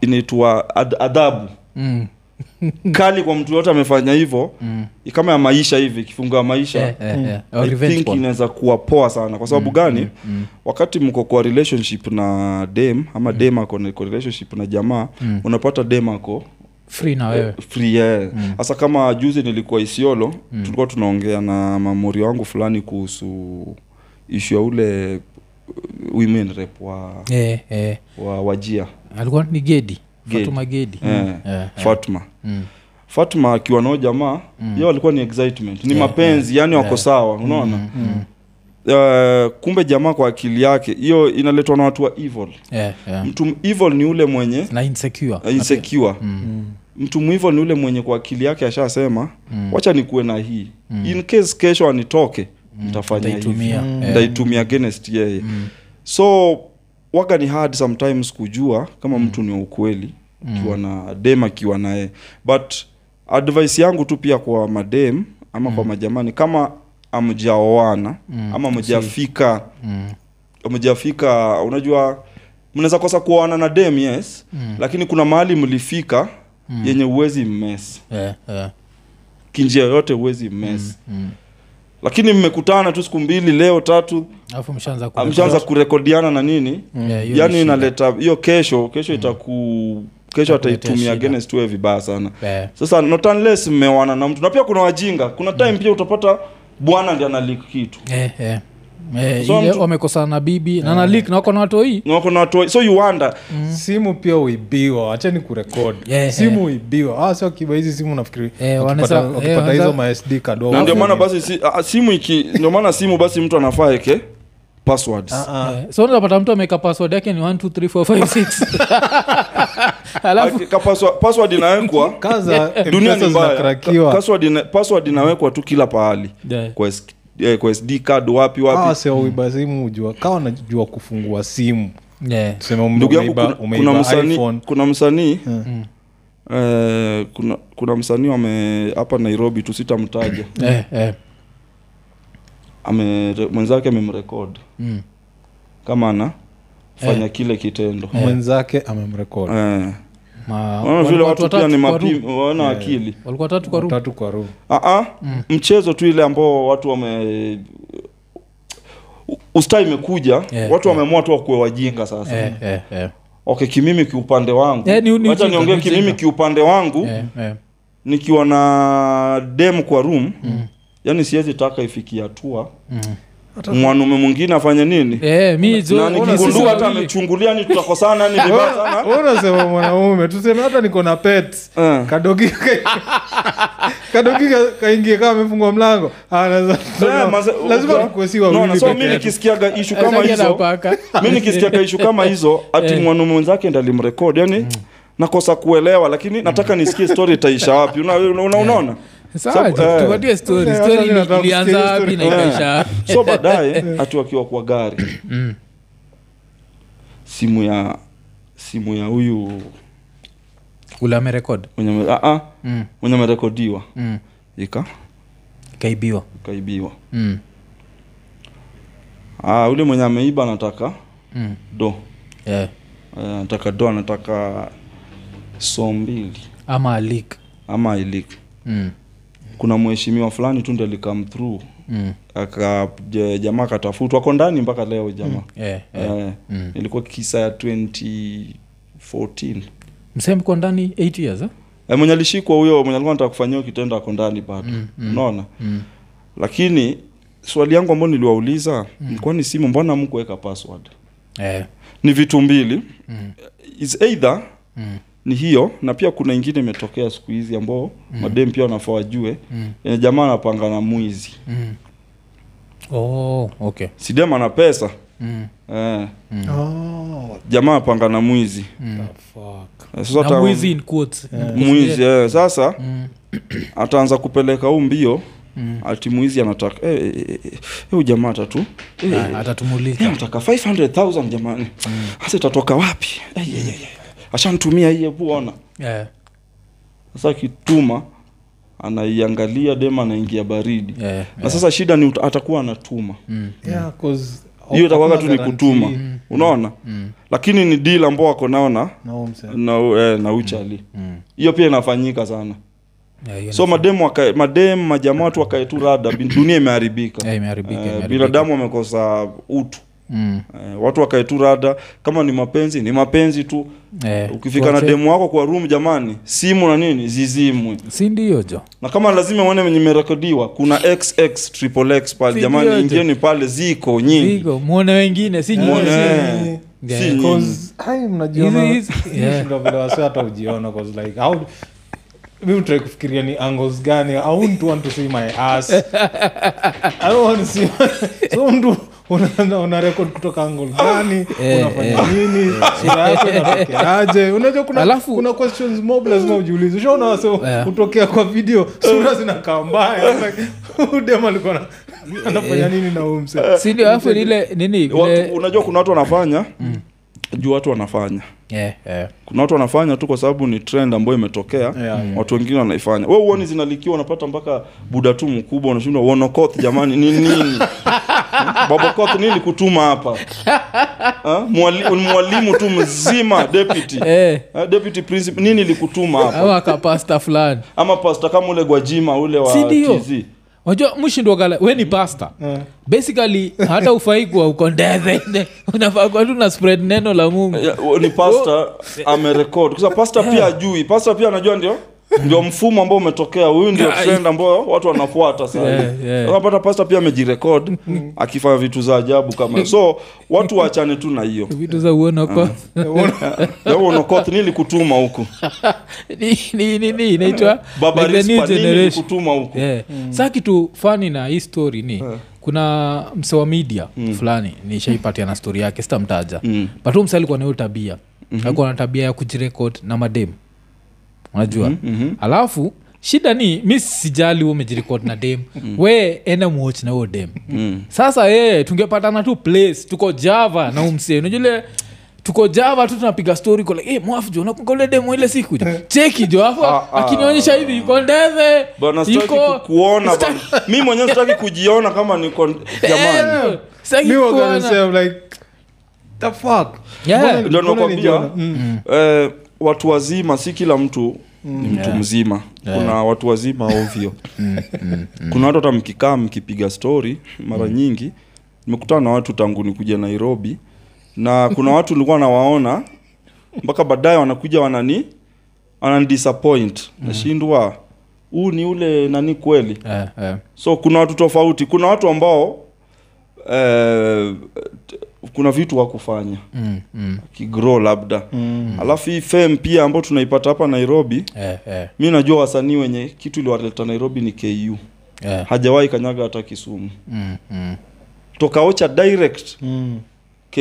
C: inaitwa ad, adhabu
A: Mm.
C: kali kwa mtu yote amefanya hivyo
A: Mm.
C: kama ya maisha hivi kifungo ya maisha
A: yeah, yeah, yeah. Or
C: I think inaweza kuwa poa sana kwa sababu gani
A: mm.
C: wakati mko kwa relationship na dem ama dem ako na kwa relationship na jamaa
A: Mm.
C: unapata dem ako
A: free na wewe
C: free yeah. hasa kama juzi nilikuwa isiolo tulikuwa tunaongea na mamori wangu fulani kuhusu ishu ya ule uh, women rep wa,
A: yeah, yeah.
C: wa wajia
A: alikuwa ni gedi
C: Gedi.
A: fatuma gedi
C: eh,
A: Yeah, yeah.
C: fatma
A: Mm.
C: fatma akiwa nao jamaa mm. yo walikuwa ni excitement ni
A: Yeah,
C: mapenzi yani wako
A: yeah.
C: sawa unaona
A: Mm.
C: uh, kumbe jamaa kwa akili yake hiyo inaletwa na watu wa evil
A: yeah, yeah.
C: mtu evil ni ule mwenye
A: na insecure
C: uh, insecure
A: Mm.
C: mtu mwivo ni ule mwenye kwa akili yake ashasema
A: Mm.
C: wacha nikuwe na hii in case kesho anitoke hivi
A: Nitaitumia.
B: Mm.
A: Yeah.
C: against yeye
A: Mm.
C: so waga ni hard sometimes kujua kama mtu ni wa ukweli ukiwa na dem akiwa naye but advice yangu tu pia kwa madem ama kwa majamani kama amjaoana
A: Mm.
C: ama mjafika
A: Mm.
C: mjafika unajua mnaweza kosa kuoana na dem yes
A: Mm.
C: lakini kuna mahali mlifika yenye uwezi mmes
A: Yeah, yeah.
C: kinjia yoyote uwezi mmes
A: Mm.
C: lakini mmekutana tu siku mbili leo tatu
A: mshaanza
C: kurekodiana na nini
A: Yeah, hiyo
C: yani inaleta hiyo kesho kesho itaku kesho ataitumia against wewe vibaya sana.
A: Yeah.
C: sasa not unless mmewana na mtu. Na pia kuna wajinga. Kuna time pia utapata bwana ndi analik kitu.
A: Yeah, yeah. Eh,
C: So
A: wamekosana na bibi yeah. nanalik na wako na watoi
C: wako na watu so you wonder.
B: Simu pia uibiwa wacheni kurekod
A: Yeah,
B: simu uibiwa ah, sio kiba hizi simu nafikiri
A: Eh,
B: wakipata-
A: yeah, eh,
B: wakipata hizo masd kadogo.
C: Ndio maana basi si, a, simu iki ndio maana simu basi mtu anafaa eke passwords.
A: Eh, so unapata mtu ameweka password yake ni 12345 alafu
C: password, password inawekwa
B: kaza
C: dunia ni mbaya
B: zinakrakiwa
C: password, ina, password inawekwa tu kila pahali
A: Yeah.
C: kwa, S- eh, kwa sd card wapi wapi
B: simu kawa najua kufungua simu
A: Yeah.
B: tuseme ume-
C: ndugu yangu
B: umeiba,
C: kuna, kuna
B: umeiba
C: msanii
B: iphone
C: kuna msanii
B: Mm.
C: eh, kuna, kuna msanii wame hapa nairobi tu sitamtaja
A: Eh, eh.
C: ame mwenzake amemrekod
A: Mm.
C: kama ana fanya kile kitendo.
B: Mwenzake amemrekod
C: eh.
A: Ma-
C: Unaona vile watu pia ni
A: kwa
C: mapi
A: room.
C: akili.
A: Walikuwa watatu kwa room.
B: tatu kwa room.
C: Aa, mchezo tu ile ambao watu wame usta imekuja
A: Yeah,
C: watu
A: yeah.
C: wameamua tu wakuwe wajinga sasa.
A: Yeah, yeah, yeah.
C: okay kimimi kiupande wangu.
A: Yeah, ni- ni
C: wacha niongee kimimi kiupande wangu.
A: Yeah, yeah.
C: nikiwa na dem kwa room yani siwezi taka ifikie hatua mwanume mwingine afanye nini?
A: Eh, mi
C: na nikigundua hata amechungulia ni tutakosana ni vibaya sana.
B: unasema mwanaume. Tuseme hata niko na pet
C: Eh.
B: kadogi kadogi ka- kaingie kama amefungwa mlango. Ah, lazima-
C: Eh, maze-
B: lazima
C: uka-
B: tukuwe si
C: Unaona,
B: wawili
C: so
B: peke
C: mi
B: yetu.
C: nikisikiaga ishu kama hizo mi nikisikiaga ishu kama hizo ati
A: Eh.
C: mwanaume mwenzake ndalimrekod yani nakosa kuelewa lakini nataka nisikie story itaisha wapi. Una, una, una, unaona Eh.
A: tupatie story.
B: Eh,
A: Story
B: hata mi
A: ili-
B: nataka
A: ilianza
B: kusikia
A: wapi na
B: story.
A: ikaisha wapi?
C: so baadaye ati wakiwa kwa gari
A: Mm.
C: simu ya simu ya huyu
A: ule amerekod
C: mwenye ame- ah, ah,
A: Mm,
C: mwenye amerekodiwa
A: mm.
C: ika
A: ikaibiwa
C: ikaibiwa
A: Mm,
C: ah, ule mwenye ameiba anataka
A: mm.
C: do
A: Yeah.
C: Eh, anataka do anataka so mbili
A: ama alik
C: ama ilik
A: mm.
C: Kuna mheshimiwa fulani tu ndi alikam through
A: mm.
C: aka jamaa akatafutwa ako ndani mpaka leo jamaa
A: yeah, yeah.
C: yeah.
A: Mm.
C: ilikuwa kisa ya 2014
A: msee mko ndani 8 years eh?
C: E, mwenye alishikwa huyo mwenye alikuwa nataka kufanyia kitendo ako ndani bado
A: Mm, mm.
C: unaona
A: mm.
C: lakini swali yangu ambayo niliwauliza mm. ni simu mbona mkuweka password
A: Eh.
C: ni vitu mbili
A: Mm.
C: is either
A: Mm.
C: Ni hiyo na pia kuna ingine imetokea siku hizi ambao mm. madem pia wanafaa wajue
A: Mm.
C: yenye jamaa anapanga na mwizi
A: Mm. Oh, okay.
C: si dem ana pesa
A: Mm.
C: eh,
B: Oh,
C: jamaa apanga na mwizi
A: Mm.
C: Eh, sasa
A: Na mwizi in quotes.
C: mwizi eh, sasa
A: Mm.
C: ataanza kupeleka huu mbio
A: Mm.
C: ati mwizi anataka eh, eh, eh, eh, jamaa atatu eh,
A: Ah, atatumulika
C: eh, anataka 500000 jamani sasa itatoka wapi eh, eh, eh, eh. Ashantumia hii hebu ona
A: Yeah,
C: sasa akituma anaiangalia dema anaingia baridi.
A: Yeah,
C: na sasa shida ni atakuwa anatuma.
A: Mm.
B: Yeah, 'cause
C: hiyo itakuwaga tu ni kutuma.
B: Mm.
C: unaona?
A: Mm.
C: lakini ni deal ambao wako nao na
B: na
C: eh, na uchali
A: Mm.
C: hiyo pia inafanyika sana.
A: Yeah,
C: so
A: ni-
C: mademu wakae madem majamaa watu wakae tu rada dunia imeharibika.
A: Yeah, imeharibika,
C: Eh,
A: imeharibika.
C: binadamu wamekosa utu
A: Mm.
C: eh, watu wakae tu rada. Kama ni mapenzi ni mapenzi tu.
A: Eh,
C: ukifika na demu wako kwa room jamani simu na nini zizimwe.
A: Si ndio jo?
C: Na kama lazima uone wenye imerekodiwa kuna xx triple x pale. Jamani ingieni pale ziko nyingi.
A: Ziko. Muone wengine si nyinyi, si-
C: eh.
B: Mnajiona ujiona like how mi utrai kufikiria ni angles gani. I wouldn't want to see my ass. I don't want to see so mtu una, una record kutoka angle gani?
A: Eh,
B: unafanya
A: eh.
B: nini? Sura yako inatokeaje unajua kuna,
A: Alafu-
B: kuna questions mob lazima ujiulize. Ushaona wase kutokea kwa video sura zinakaa mbaya. Udem alikuwa anafanya nini na huyu
A: alafu ni nini vile
C: unajua kuna watu wanafanya? Juu watu wanafanya.
A: Yeah, yeah.
C: kuna watu wanafanya tu kwa sababu ni trend ambayo imetokea.
B: Yeah, yeah.
C: watu wengine wanaifanya. We uoni zinalikiwa unapata mpaka buda tu mkubwa unashindwa wonokoth jamani ni nini babokoth nini kutuma hapa? Mwalimu tu mzima deputy.
A: Eh,
C: Ha, deputy principal nini likutuma hapa?
A: Ama kapasta fulani.
C: Ama pasta kama ule gwajima ule wa? TZ
A: unajua mshindwagala we ni pasta
B: yeah.
A: basically hata ufai kuwa uko ndethe unafaa tu na spread neno la mungu.
C: Yeah, ni pasta amerekod kwa pasta pia ajui pasta pia anajua ndio ndio mfumo ambao umetokea. Huyu ndio trend ambao watu wanafuata sana
A: Yeah, yeah.
C: pasta pia amejirekod akifanya vitu za ajabu kama so watu waachane tu na hiyo.
A: Vitu za uonoko
C: uonokoth nili huku?
A: Ni ni ni ni inaitwa
C: huku?
A: Yeah. saa kitu fani na hii story ni kuna mse wa media fulani nishaipatia na stori yake sitamtaja.
C: Mm.
A: but huu mse alikuwa nayo tabia. Mm-hmm. alikuwa na tabia ya kujirekod na madem unajua mm-hmm. alafu shida ni mi sijali umejirikod na dem mm. we enda muoch na huo dem
C: Mm.
A: sasa yeye tungepatana tu place tuko java na umse unajule tuko java tu tunapiga story kole hey, mwafu jo nakumbuka ule demo ile siku jo cheki jo afu
C: ah.
A: akinionyesha hivi yuko ndeve
C: bana sitaki
A: yuko
C: kukuona mwenyewe sitaki kujiona kama niko jamani
A: Eh, sitaki
B: mi
A: kuona.
B: like the fuck
A: Yeah.
C: Ndio nakwambia?
B: Mm.
C: eh, watu wazima si kila mtu ni mtu mzima. Kuna watu wazima ovyo. Kuna watu hata mkikaa mkipiga story mara nyingi nimekutana na watu tangu nikuja nairobi na kuna watu nilikuwa nawaona mpaka baadaye wanakuja wanani wananidisappoint. Nashindwa huu ni ule nani kweli?
A: Yeah, yeah.
C: so kuna watu tofauti. Kuna watu ambao eh, kuna vitu wakufanya kigro
A: Mm, mm.
C: kigrow labda
B: Mm.
C: alafu hii fame pia ambao tunaipata hapa nairobi
A: Eh, eh,
C: mi najua wasanii wenye kitu iliwaleta nairobi ni ku
A: eh.
C: hajawahi kanyaga hata kisumu
A: Mm, mm.
C: toka ocha direct
B: Mm.
C: ku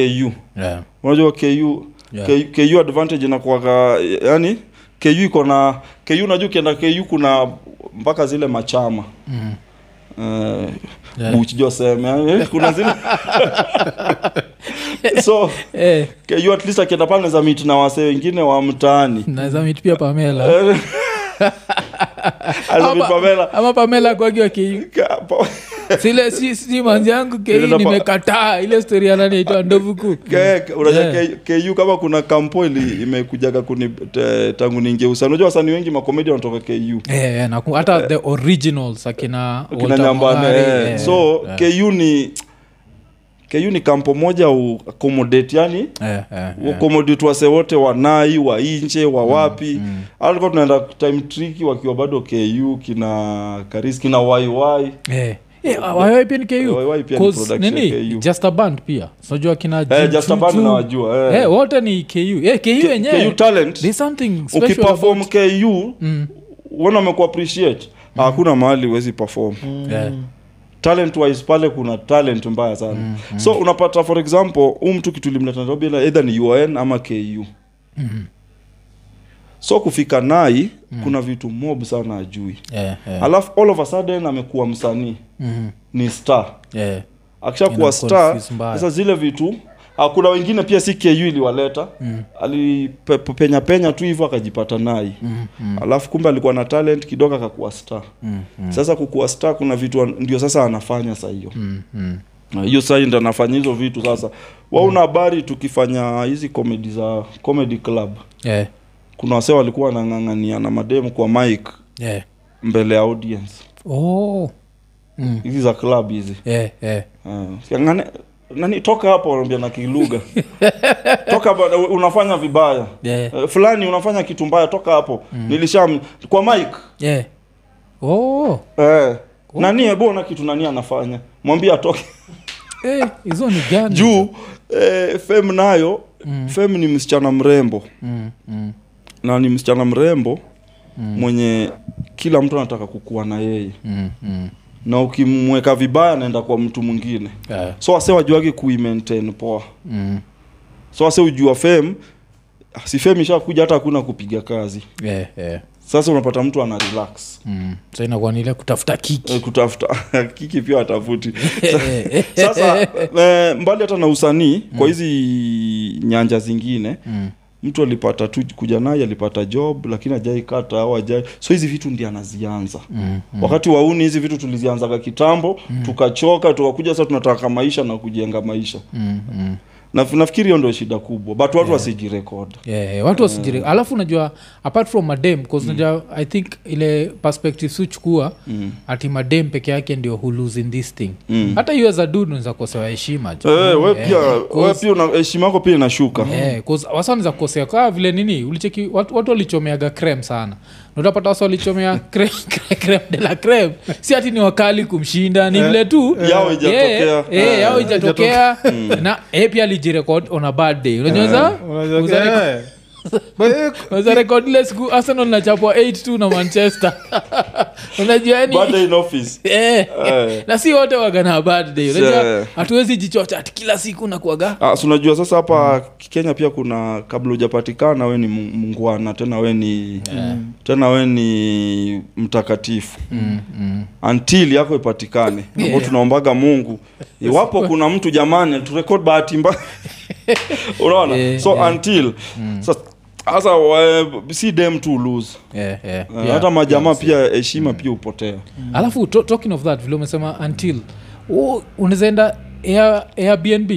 A: Yeah.
C: unajua ku
A: Yeah.
C: K- ku advantage inakuwaga yani ku iko na ku unajua ukienda ku kuna mpaka zile machama
A: Mm.
C: Uh,
A: Yeah.
C: joseme eh, kuna zile. So
A: Eh,
C: you at least akienda pale za miti na wase wengine wa mtaani.
A: Naweza meet pia pamela.
C: Eh,
A: Ama-
C: Pamela.
A: ama pamela sile si, si manzi yangu kei nimekataa ile stori ananiitwa
C: ndovuku unajua
A: Yeah.
C: Ku kama kuna kampo ili imekujaga kuni te- tangu ningeusa unajua wasanii wengi makomedi wanatoka ku
A: Eh, eh, naku- hata the originals akina akina
C: nyambane eh.
A: eh,
C: so
A: yeah.
C: ku ni ku ni kampo moja u accommodate yani
A: yeah, yeah,
C: yeah. wase wote wanai wa inje wa wapi mm, alikuwa tunaenda time tricky wakiwa bado ku kina karis kina waiwai
A: Eh. Eh, just a band pia. Sinajua kina
C: eh, eh.
A: Ni ku eh, ku
C: K-
A: wenyewe
C: KU talent.
A: There's something special
C: ukiperform
A: about-
C: ku
A: Mm.
C: wana wameku appreciate. Hakuna mahali huwezi perform.
A: Yeah.
C: talent wise pale kuna talent mbaya sana. So unapata for example huu mtu kitu limleta either ni un ama ku so kufika nai kuna vitu mob sana ajui
A: yeah, yeah.
C: alafu all of a sudden amekuwa msanii.
A: Mhm.
C: ni star.
A: Yeah.
C: akishakuwa star sasa zile vitu ah, kuna wengine pia si ku iliwaleta. Mm. alipenya penya tu hivyo akajipata nai.
A: Mm, mm,
C: alafu kumbe alikuwa na talent kidogo akakuwa star.
A: Mm, mm,
C: sasa kukuwa star kuna vitu ndio sasa anafanya saa hiyo.
A: Mm, mm.
C: Hiyo ndo anafanya hizo vitu sasa. Wauna mm. habari tukifanya hizi komedi za comedy club?
A: Eh,
C: kuna wasee walikuwa wanang'ang'ania na mademu kwa mik
A: yeah.
C: mbele ya audience
A: Oh. Mm.
C: hizi za club hizi
A: Eh,
C: nani toka hapo wanaambia na kilugha toka unafanya vibaya
A: yeah.
C: Eh, fulani unafanya kitu mbaya toka hapo nilisham kwa mic
A: yeah. Oh.
C: eh, nani ebona kitu nani anafanya mwambie atoke
A: hizo ni gani
C: juu eh, fem nayo
A: Mm.
C: fem ni msichana mrembo
A: Mm, mm.
C: Na ni msichana mrembo mwenye kila mtu anataka kukuwa na yeye
A: Mm, mm.
C: na ukimweka vibaya anaenda kwa mtu mwingine
A: Yeah.
C: so ase wajuage kuimaintain poa
A: Mm.
C: so ase ujua fem si fem ishakuja hata hakuna kupiga kazi
A: Yeah, yeah.
C: sasa unapata mtu ana relax
A: Mm. so inakuwa nile kutafuta kiki
C: e, kutafuta kiki pia atafuti sasa e, mbali hata na usanii kwa hizi nyanja zingine
A: Mm.
C: Mtu alipata tu kuja naye alipata job lakini ajai kata au ajai so hizi vitu ndi anazianza
A: Mm.
C: wakati wauni hizi vitu tulizianzaga kitambo tukachoka tukakuja sasa tunataka maisha na kujenga maisha
A: Mm. Mm.
C: Na nafikiri hiyo ndio shida kubwa. But watu wasijirekod
A: Yeah, yeah, watu wasijiri alafu unajua apart from madem bcause unajua i think ile perspective sichukua
C: mm.
A: ati madem peke yake ndio who in this thing.
C: Mm.
A: hata hiyo za dud unaweza kukosewa heshima
C: Eh, we
A: Eh,
C: pia we pia heshima yako pia inashuka.
A: Yeah, wasa wanaweza kukosea kaa vile nini ulicheki watu, watu walichomeaga crem sana. Na utapata wasa walichomea creme, de la creme si hati ni wakali kumshinda ni vile tu.
C: Yao ijatokea.
A: Eh, eh, yao
B: Eh,
A: ijatokea na e pia alijirekod on a bad day. Unajua
B: Eh. Eh,
A: ile siku arsenal nachapwa 8 na manchester unajua yani Eh,
C: Eh.
A: na si wote wagana bad unajua
C: Eh.
A: hatuwezi jichocha ati kila siku nakuaga
C: Ah, si unajua sasa hapa Kenya pia kuna kabla hujapatikana we ni mu- mungwana tena we ni tena we ni mtakatifu
A: mm, mm.
C: until yako ipatikane yeah.
A: Yeah.
C: tunaombaga Mungu iwapo kuna mtu jamani turekod bahati mbaya unaona
A: Yeah,
C: so
A: yeah.
C: until mm. sasa wa- si dem to lose.
A: Yeah, yeah,
C: Eh,
A: yeah.
C: hata majamaa pia heshima pia hupotea.
A: Alafu to, talking of that vile umesema until unaweza enda Air, airbnb